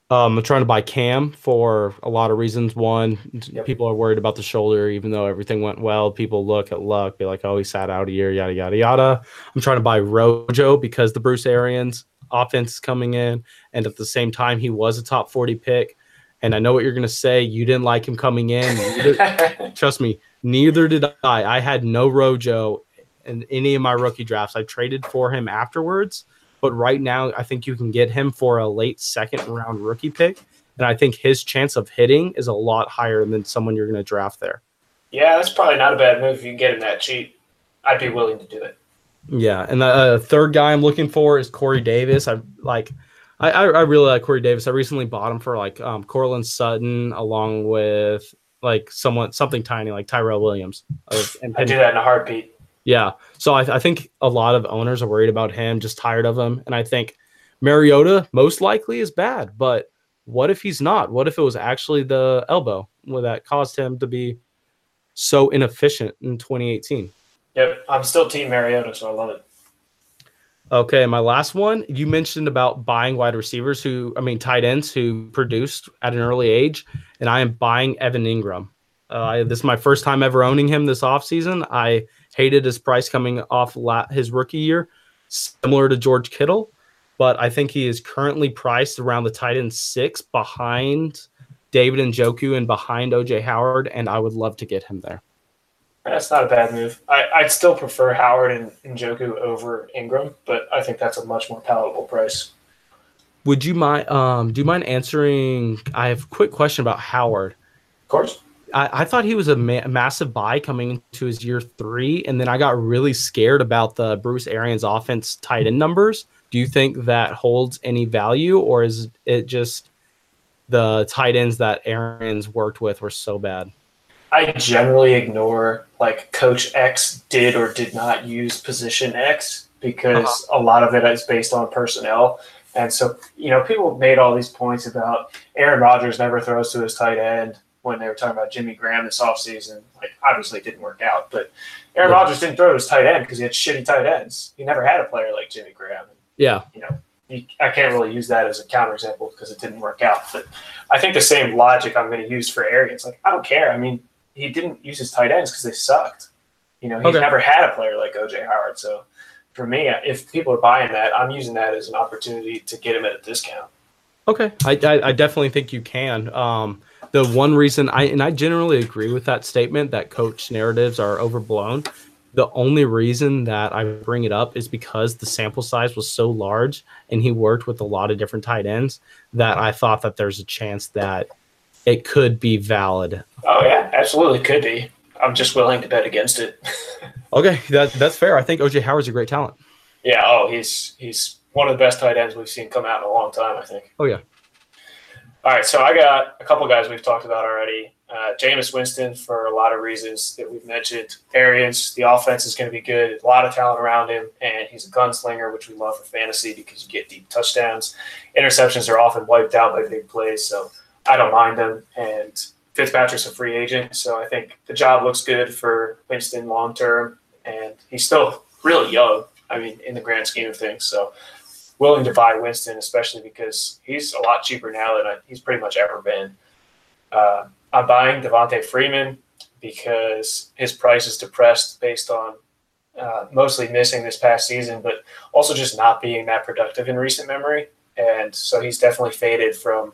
Um, I'm trying to buy Cam for a lot of reasons. One, yep. people are worried about the shoulder, even though everything went well. People look at Luck, be like, "Oh, he sat out a year," yada yada yada. I'm trying to buy Rojo because the Bruce Arians offense is coming in, and at the same time, he was a top 40 pick. And I know what you're gonna say. You didn't like him coming in. Neither, trust me, neither did I. I had no Rojo in any of my rookie drafts. I traded for him afterwards but right now, I think you can get him for a late second round rookie pick. And I think his chance of hitting is a lot higher than someone you're going to draft there. Yeah, that's probably not a bad move if you can get him that cheap. I'd be willing to do it. Yeah, and the uh, third guy I'm looking for is Corey Davis. I like, I, I really like Corey Davis. I recently bought him for like um, Sutton, along with like someone something tiny like Tyrell Williams. And I do that in a heartbeat. Yeah. So I, I, think a lot of owners are worried about him, just tired of him. And I think Mariota most likely is bad. But what if he's not? What if it was actually the elbow that caused him to be so inefficient in 2018? Yep. I'm still Team Mariota, so I love it. Okay, my last one. You mentioned about buying wide receivers who, I mean, tight ends who produced at an early age, and I am buying Evan Engram. Uh, this is my first time ever owning him this offseason. I hated his price coming off his rookie year, similar to George Kittle, but I think he is currently priced around the tight end six behind David Njoku and behind OJ Howard, and I would love to get him there. That's not a bad move. I, would still prefer Howard and Njoku over Engram, but I think that's a much more palatable price. Would you mind? Um, do you mind answering? I have a quick question about Howard. Of course. I, I thought he was a ma- massive buy coming into his year three, and then I got really scared about the Bruce Arians offense tight end numbers. Do you think that holds any value, or is it just the tight ends that Arians worked with were so bad? I generally ignore like Coach X did or did not use position X because uh-huh. a lot of it is based on personnel. And so, you know, people made all these points about Aaron Rodgers never throws to his tight end when they were talking about Jimmy Graham this offseason. Like, obviously, it didn't work out, but Aaron yeah. Rodgers didn't throw to his tight end because he had shitty tight ends. He never had a player like Jimmy Graham. Yeah. You know, I can't really use that as a counterexample because it didn't work out. But I think the same logic I'm going to use for Arians. Like, I don't care. I mean, he didn't use his tight ends because they sucked. You know, he's okay. never had a player like OJ Howard. So for me, if people are buying that, I'm using that as an opportunity to get him at a discount. Okay, I, I, I definitely think you can. Um, the one reason I and I generally agree with that statement that coach narratives are overblown. The only reason that I bring it up is because the sample size was so large and he worked with a lot of different tight ends that I thought that there's a chance that it could be valid. Oh yeah, absolutely could be. I'm just willing to bet against it. okay, that that's fair. I think OJ Howard's a great talent. Yeah. Oh, he's he's one of the best tight ends we've seen come out in a long time. I think. Oh yeah. All right, so I got a couple guys we've talked about already. Uh, Jameis Winston for a lot of reasons that we've mentioned. Arians, the offense is going to be good. A lot of talent around him, and he's a gunslinger, which we love for fantasy because you get deep touchdowns. Interceptions are often wiped out by big plays, so I don't mind them. And Fitzpatrick's a free agent, so I think the job looks good for Winston long term, and he's still really young. I mean, in the grand scheme of things, so willing to buy Winston, especially because he's a lot cheaper now than he's pretty much ever been. Uh, I'm buying Devonta Freeman because his price is depressed based on uh, mostly missing this past season, but also just not being that productive in recent memory. And so he's definitely faded from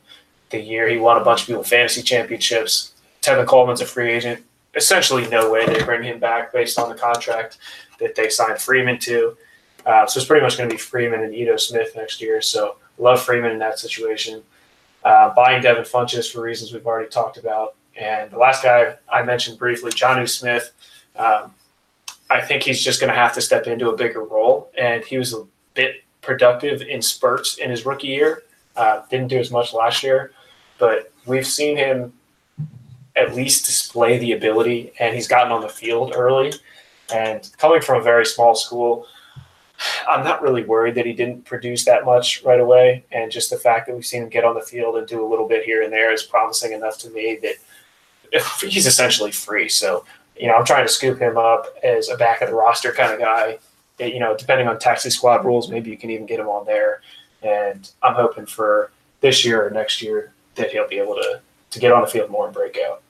the year he won a bunch of people fantasy championships. Tevin Coleman's a free agent. Essentially, no way they bring him back based on the contract that they signed Freeman to. Uh, so it's pretty much going to be Freeman and Ito Smith next year. So love Freeman in that situation. Uh, buying Devin Funchess for reasons we've already talked about. And the last guy I mentioned briefly, Jonnu Smith. Um, I think he's just going to have to step into a bigger role. And he was a bit productive in spurts in his rookie year. Uh, didn't do as much last year, but we've seen him at least display the ability, and he's gotten on the field early. And coming from a very small school, I'm not really worried that he didn't produce that much right away. And just the fact that we've seen him get on the field and do a little bit here and there is promising enough to me that he's essentially free. So, you know, I'm trying to scoop him up as a back of the roster kind of guy. You know, depending on taxi squad rules, maybe you can even get him on there. And I'm hoping for this year or next year that he'll be able to to get on the field more and break out.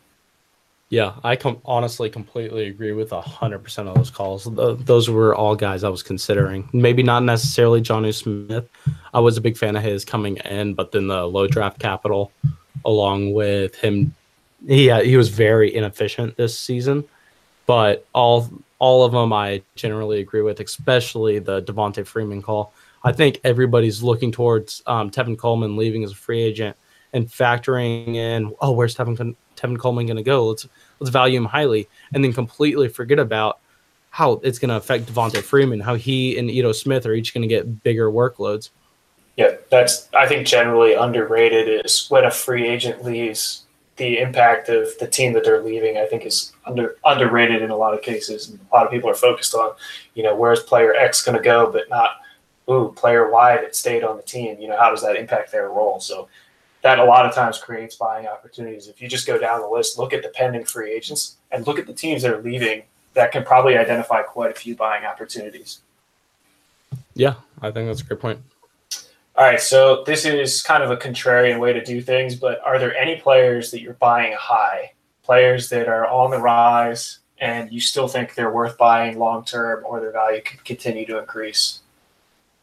Yeah, I com- honestly completely agree with 100% of those calls. those were all guys I was considering. Maybe not necessarily Jonnu Smith. I was a big fan of his coming in, but then the low draft capital, along with him, he, he was very inefficient this season. But all all of them I generally agree with, especially the Devonta Freeman call. I think everybody's looking towards um, Tevin Coleman leaving as a free agent and factoring in, oh, where's Tevin Tevin Coleman going to go? Let's let's value him highly, and then completely forget about how it's going to affect Devonta Freeman, how he and Ito Smith are each going to get bigger workloads. Yeah, that's I think generally underrated is when a free agent leaves, the impact of the team that they're leaving, I think, is under underrated in a lot of cases. And a lot of people are focused on, you know, where's player X going to go, but not, ooh, player Y that stayed on the team. You know, how does that impact their role? So that a lot of times creates buying opportunities. If you just go down the list, look at the pending free agents and look at the teams that are leaving, that can probably identify quite a few buying opportunities. Yeah, I think that's a great point. All right, so this is kind of a contrarian way to do things, but are there any players that you're buying high, players that are on the rise, and you still think they're worth buying long term or their value could continue to increase?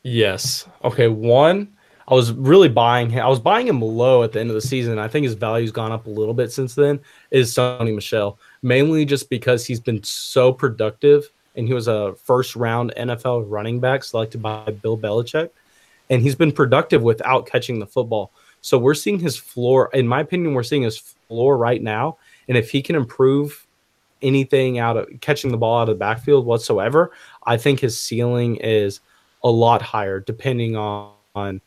Yes. Okay, one I was really buying him. I was buying him low at the end of the season. I think his value's gone up a little bit since then. Is Sony Michel mainly just because he's been so productive and he was a first round NFL running back selected by Bill Belichick, and he's been productive without catching the football. So we're seeing his floor. In my opinion, we're seeing his floor right now. And if he can improve anything out of catching the ball out of the backfield whatsoever, I think his ceiling is a lot higher, depending on, on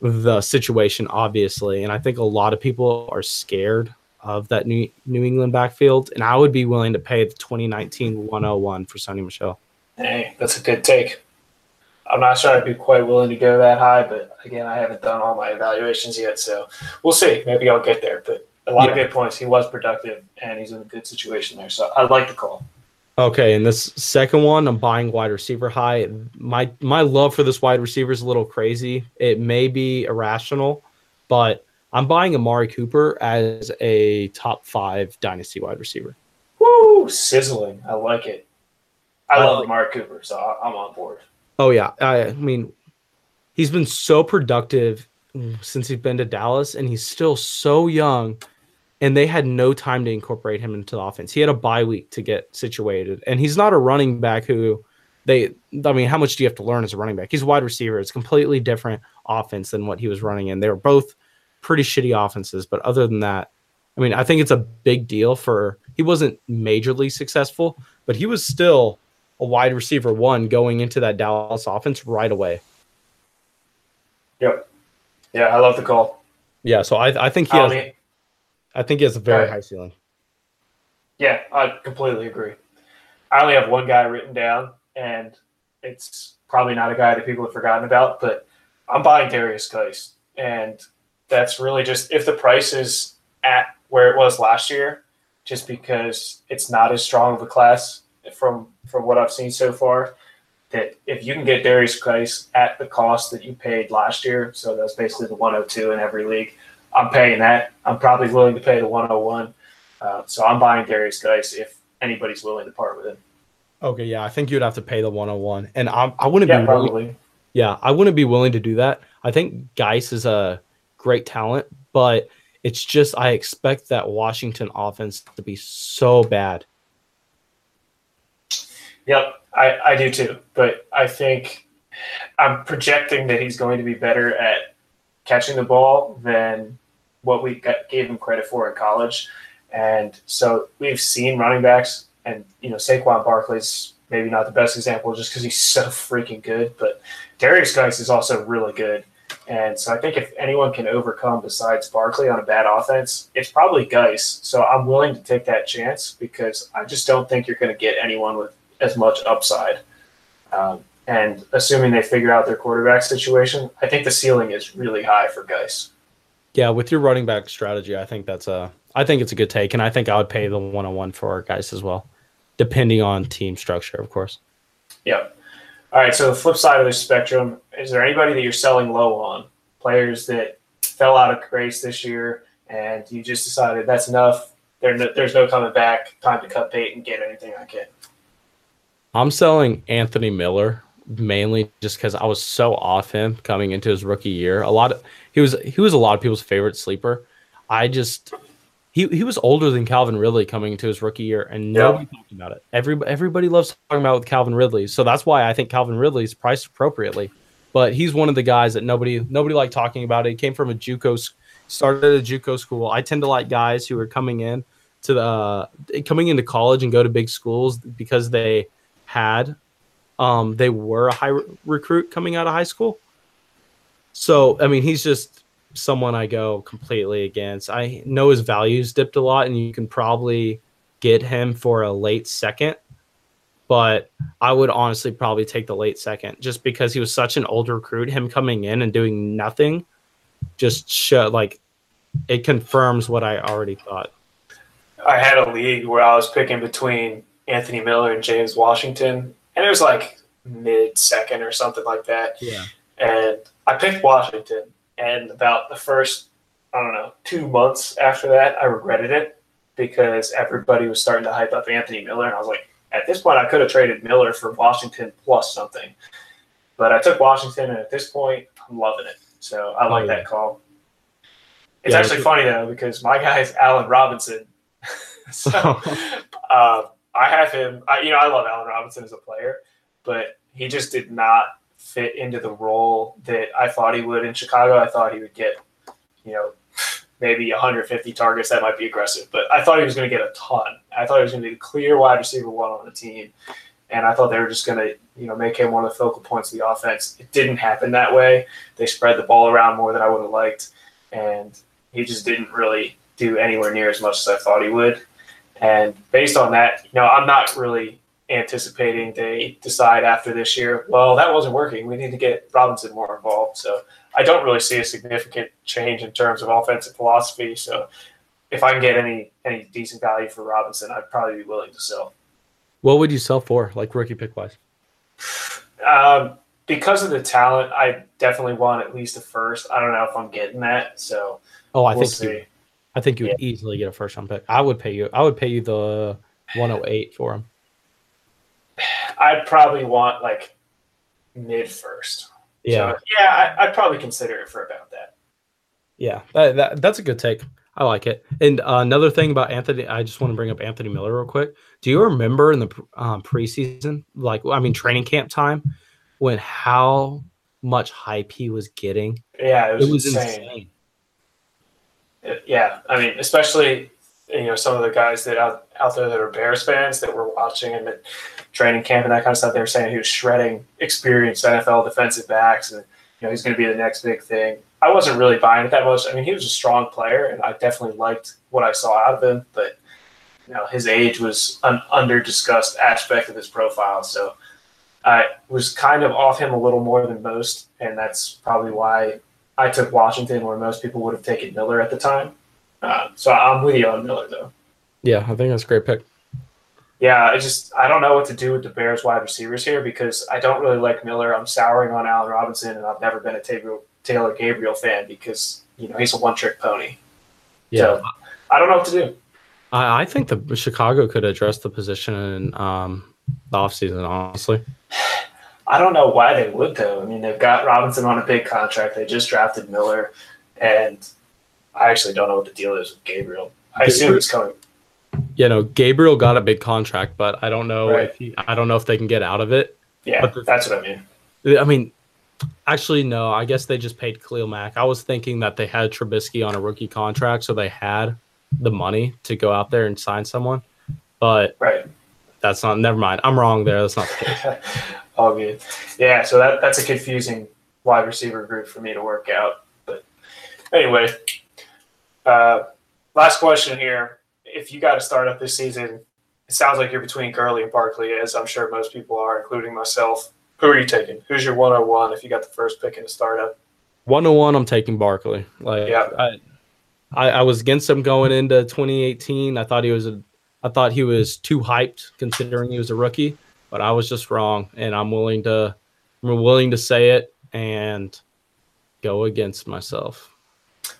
the situation, obviously. And I think a lot of people are scared of that New, New England backfield. And I would be willing to pay the 2019 101 for Sony Michel. Hey, that's a good take. I'm not sure I'd be quite willing to go that high, but again, I haven't done all my evaluations yet. So we'll see. Maybe I'll get there. But a lot yeah. of good points. He was productive and he's in a good situation there. So I like the call. Okay, and this second one, I'm buying wide receiver high. My my love for this wide receiver is a little crazy. It may be irrational, but I'm buying Amari Cooper as a top five dynasty wide receiver. Woo, sizzling! I like it. I love Amari Cooper, so I'm on board. Oh yeah, I, I mean, he's been so productive since he's been to Dallas, and he's still so young. And they had no time to incorporate him into the offense. He had a bye week to get situated, and he's not a running back who they. I mean, how much do you have to learn as a running back? He's a wide receiver. It's completely different offense than what he was running in. They were both pretty shitty offenses, but other than that, I mean, I think it's a big deal for. He wasn't majorly successful, but he was still a wide receiver one going into that Dallas offense right away. Yep. Yeah, I love the call. Yeah, so I, I think he I has. mean, I think he has a very Right. high ceiling. yeah, I completely agree. I only have one guy written down, and it's probably not a guy that people have forgotten about, but I'm buying Derrius Guice. And that's really just if the price is at where it was last year, just because it's not as strong of a class from from what I've seen so far. That if you can get Derrius Guice at the cost that you paid last year, so that's basically the 102 in every league, I'm paying that. I'm probably willing to pay the 101. Uh, so I'm buying Derrius Guice if anybody's willing to part with him. Okay, yeah, I think you'd have to pay the 101, and I, I wouldn't Yeah, be willing, probably. yeah, I wouldn't be willing to do that. I think Guice is a great talent, but it's just I expect that Washington offense to be so bad. Yep, I, I do too. But I think I'm projecting that he's going to be better at catching the ball than what we gave him credit for in college. And so we've seen running backs, and you know Saquon Barkley's maybe not the best example just because he's so freaking good, but Derrius Guice is also really good. And so I think if anyone can overcome besides Barkley on a bad offense, it's probably Guice. So I'm willing to take that chance because I just don't think you're going to get anyone with as much upside. Um, and assuming they figure out their quarterback situation, I think the ceiling is really high for Guice. Yeah, with your running back strategy, I think that's a I think it's a good take, and I think I would pay the 101 for Guice as well, depending on team structure, of course. Yep. All right. So the flip side of the spectrum, is there anybody that you're selling low on? Players that fell out of grace this year, and you just decided that's enough. There, no, there's no coming back. Time to cut bait and get anything I can. I'm selling Anthony Miller mainly just because I was so off him coming into his rookie year. A lot of he was he was a lot of people's favorite sleeper. I just he he was older than Calvin Ridley coming into his rookie year, and Yeah. nobody talked about it. Every everybody loves talking about with Calvin Ridley, so that's why I think Calvin Ridley's priced appropriately. But he's one of the guys that nobody nobody liked talking about. He came from a JUCO, started at a JUCO school. I tend to like guys who are coming in to the uh, coming into college and go to big schools because they had um, they were a high re- recruit coming out of high school. So I mean, he's just someone I go completely against. I know his values dipped a lot, and you can probably get him for a late second. But I would honestly probably take the late second just because he was such an old recruit. Him coming in and doing nothing just show like it confirms what I already thought. I had a league where I was picking between Anthony Miller and James Washington, and it was like mid second or something like that. Yeah. and I picked Washington. And about the first, I don't know, two months after that, I regretted it because everybody was starting to hype up Anthony Miller, and I was like, at this point, I could have traded Miller for Washington plus something, but I took Washington, and at this point, I'm loving it. So I like Oh, yeah. that call. It's Yeah, actually it's- funny though because my guy is Allen Robinson, so uh, I have him. I, you know, I love Allen Robinson as a player, but he just did not fit into the role that I thought he would in Chicago. I thought he would get, you know, maybe 150 targets. That might be aggressive, but I thought he was going to get a ton. I thought he was going to be the clear wide receiver one on the team, and I thought they were just going to, you know, make him one of the focal points of the offense. It didn't happen that way. They spread the ball around more than I would have liked, and he just didn't really do anywhere near as much as I thought he would. And based on that, you know, I'm not really anticipating they decide after this year, well, that wasn't working. We need to get Robinson more involved. So I don't really see a significant change in terms of offensive philosophy. So if I can get any any decent value for Robinson, I'd probably be willing to sell. what would you sell for, like rookie pick wise? Um, because of the talent, I definitely want at least a first. I don't know if I'm getting that, so Oh, I we'll think you, see. I think you would easily get a first round pick. I would pay you. I would pay you the 108 for him. I'd probably want like mid first. Yeah. So, yeah, I, I'd probably consider it for about that. Yeah, that, that, that's a good take. I like it. And uh, another thing about Anthony, I just want to bring up Anthony Miller real quick. Do you remember in the um, preseason, like I mean training camp time, when how much hype he was getting? Yeah, it was, it was insane. insane. Yeah, I mean, especially you know some of the guys that out out there that are Bears fans that were watching him at training camp and that kind of stuff. They were saying he was shredding experienced NFL defensive backs, and you know he's going to be the next big thing. I wasn't really buying it that much. I mean, he was a strong player, and I definitely liked what I saw out of him. But you know, his age was an under discussed aspect of his profile, so I was kind of off him a little more than most, and that's probably why I took Washington, where most people would have taken Miller at the time. Uh, so I'm with you on Miller, though. Yeah, I think that's a great pick. Yeah, I just I don't know what to do with the Bears wide receivers here because I don't really like Miller. I'm souring on Allen Robinson, and I've never been a Taylor, Taylor Gabriel fan because you know he's a one trick pony. Yeah, so, I don't know what to do. I, I think the Chicago could address the position in um, the offseason, honestly. I don't know why they would though. I mean, they've got Robinson on a big contract. They just drafted Miller, and I actually don't know what the deal is with Gabriel. I assume he's coming. You know, Gabriel got a big contract, but I don't know right. if he, I don't know if they can get out of it. Yeah, the, that's what I mean. I mean, actually, no. I guess they just paid Khalil Mack. I was thinking that they had Trubisky on a rookie contract, so they had the money to go out there and sign someone. But right, that's not. Never mind. I'm wrong there. That's not the case. All good. Yeah, so that that's a confusing wide receiver group for me to work out. But anyway, uh, last question here. If you got to start up this season, it sounds like you're between Gurley and Barkley, as I'm sure most people are, including myself. Who are you taking? Who's your 101 if you got the first pick in the startup? 101, I'm taking Barkley. Like, yeah. I, I, I was against him going into 2018. I thought he was a, I thought he was too hyped considering he was a rookie, but I was just wrong, and I'm willing to, I'm willing to say it and go against myself.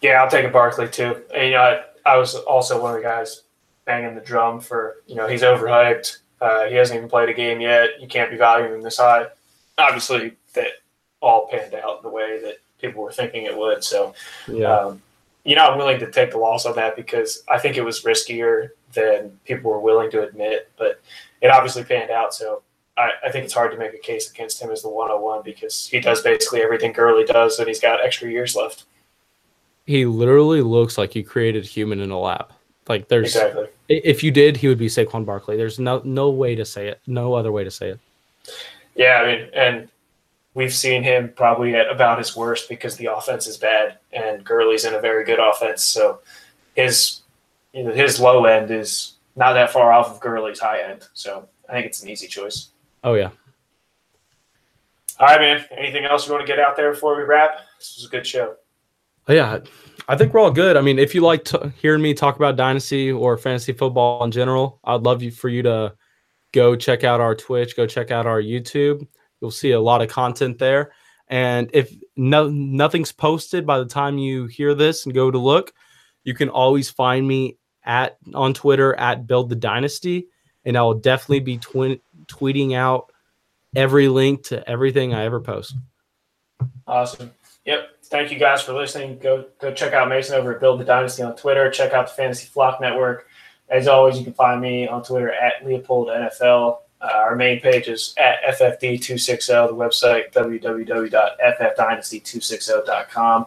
Yeah, I'll take a Barkley too. And, you know, I, I was also one of the guys banging the drum for, you know, he's overhyped. Uh, he hasn't even played a game yet. You can't be valuing him this high. Obviously, that all panned out the way that people were thinking it would. So, yeah. Um, you know, I'm willing to take the loss on that because I think it was riskier than people were willing to admit, but it obviously panned out. So I, I, think it's hard to make a case against him as the 101 because he does basically everything Gurley does and he's got extra years left he literally looks like he created human in a lab. Like there's exactly. if you did, he would be Saquon Barkley. There's no no way to say it. No other way to say it. Yeah, I mean, and we've seen him probably at about his worst because the offense is bad and Gurley's in a very good offense. So his you know his low end is not that far off of Gurley's high end. So I think it's an easy choice. Oh yeah. All right, man. Anything else you want to get out there before we wrap? This was a good show. Oh, yeah, I think we're all good. I mean, if you like t- hearing me talk about dynasty or fantasy football in general, I'd love you for you to go check out our Twitch, go check out our YouTube. You'll see a lot of content there. And if no nothing's posted by the time you hear this and go to look, you can always find me at on Twitter at Build the Dynasty, and I will definitely be twi- tweeting out every link to everything I ever post. Awesome. Yep thank you guys for listening. Go go check out Mason over at Build the Dynasty on Twitter. Check out the Fantasy Flock Network. As always, you can find me on Twitter at Leopold NFL. Uh, our main page is at FFD260, the website www.ffdynasty260.com.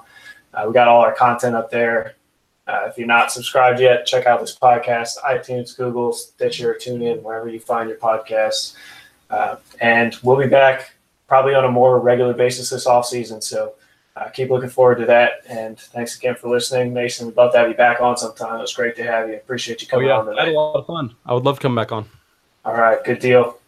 Uh, we got all our content up there. Uh, if you're not subscribed yet, check out this podcast, iTunes, Google, Stitcher, TuneIn, wherever you find your podcasts. Uh, and we'll be back probably on a more regular basis this off season. So uh, keep looking forward to that. And thanks again for listening, Mason. We'd love to have you back on sometime. It was great to have you. Appreciate you coming oh, yeah. on today. I had a lot of fun. I would love to come back on. All right, good deal.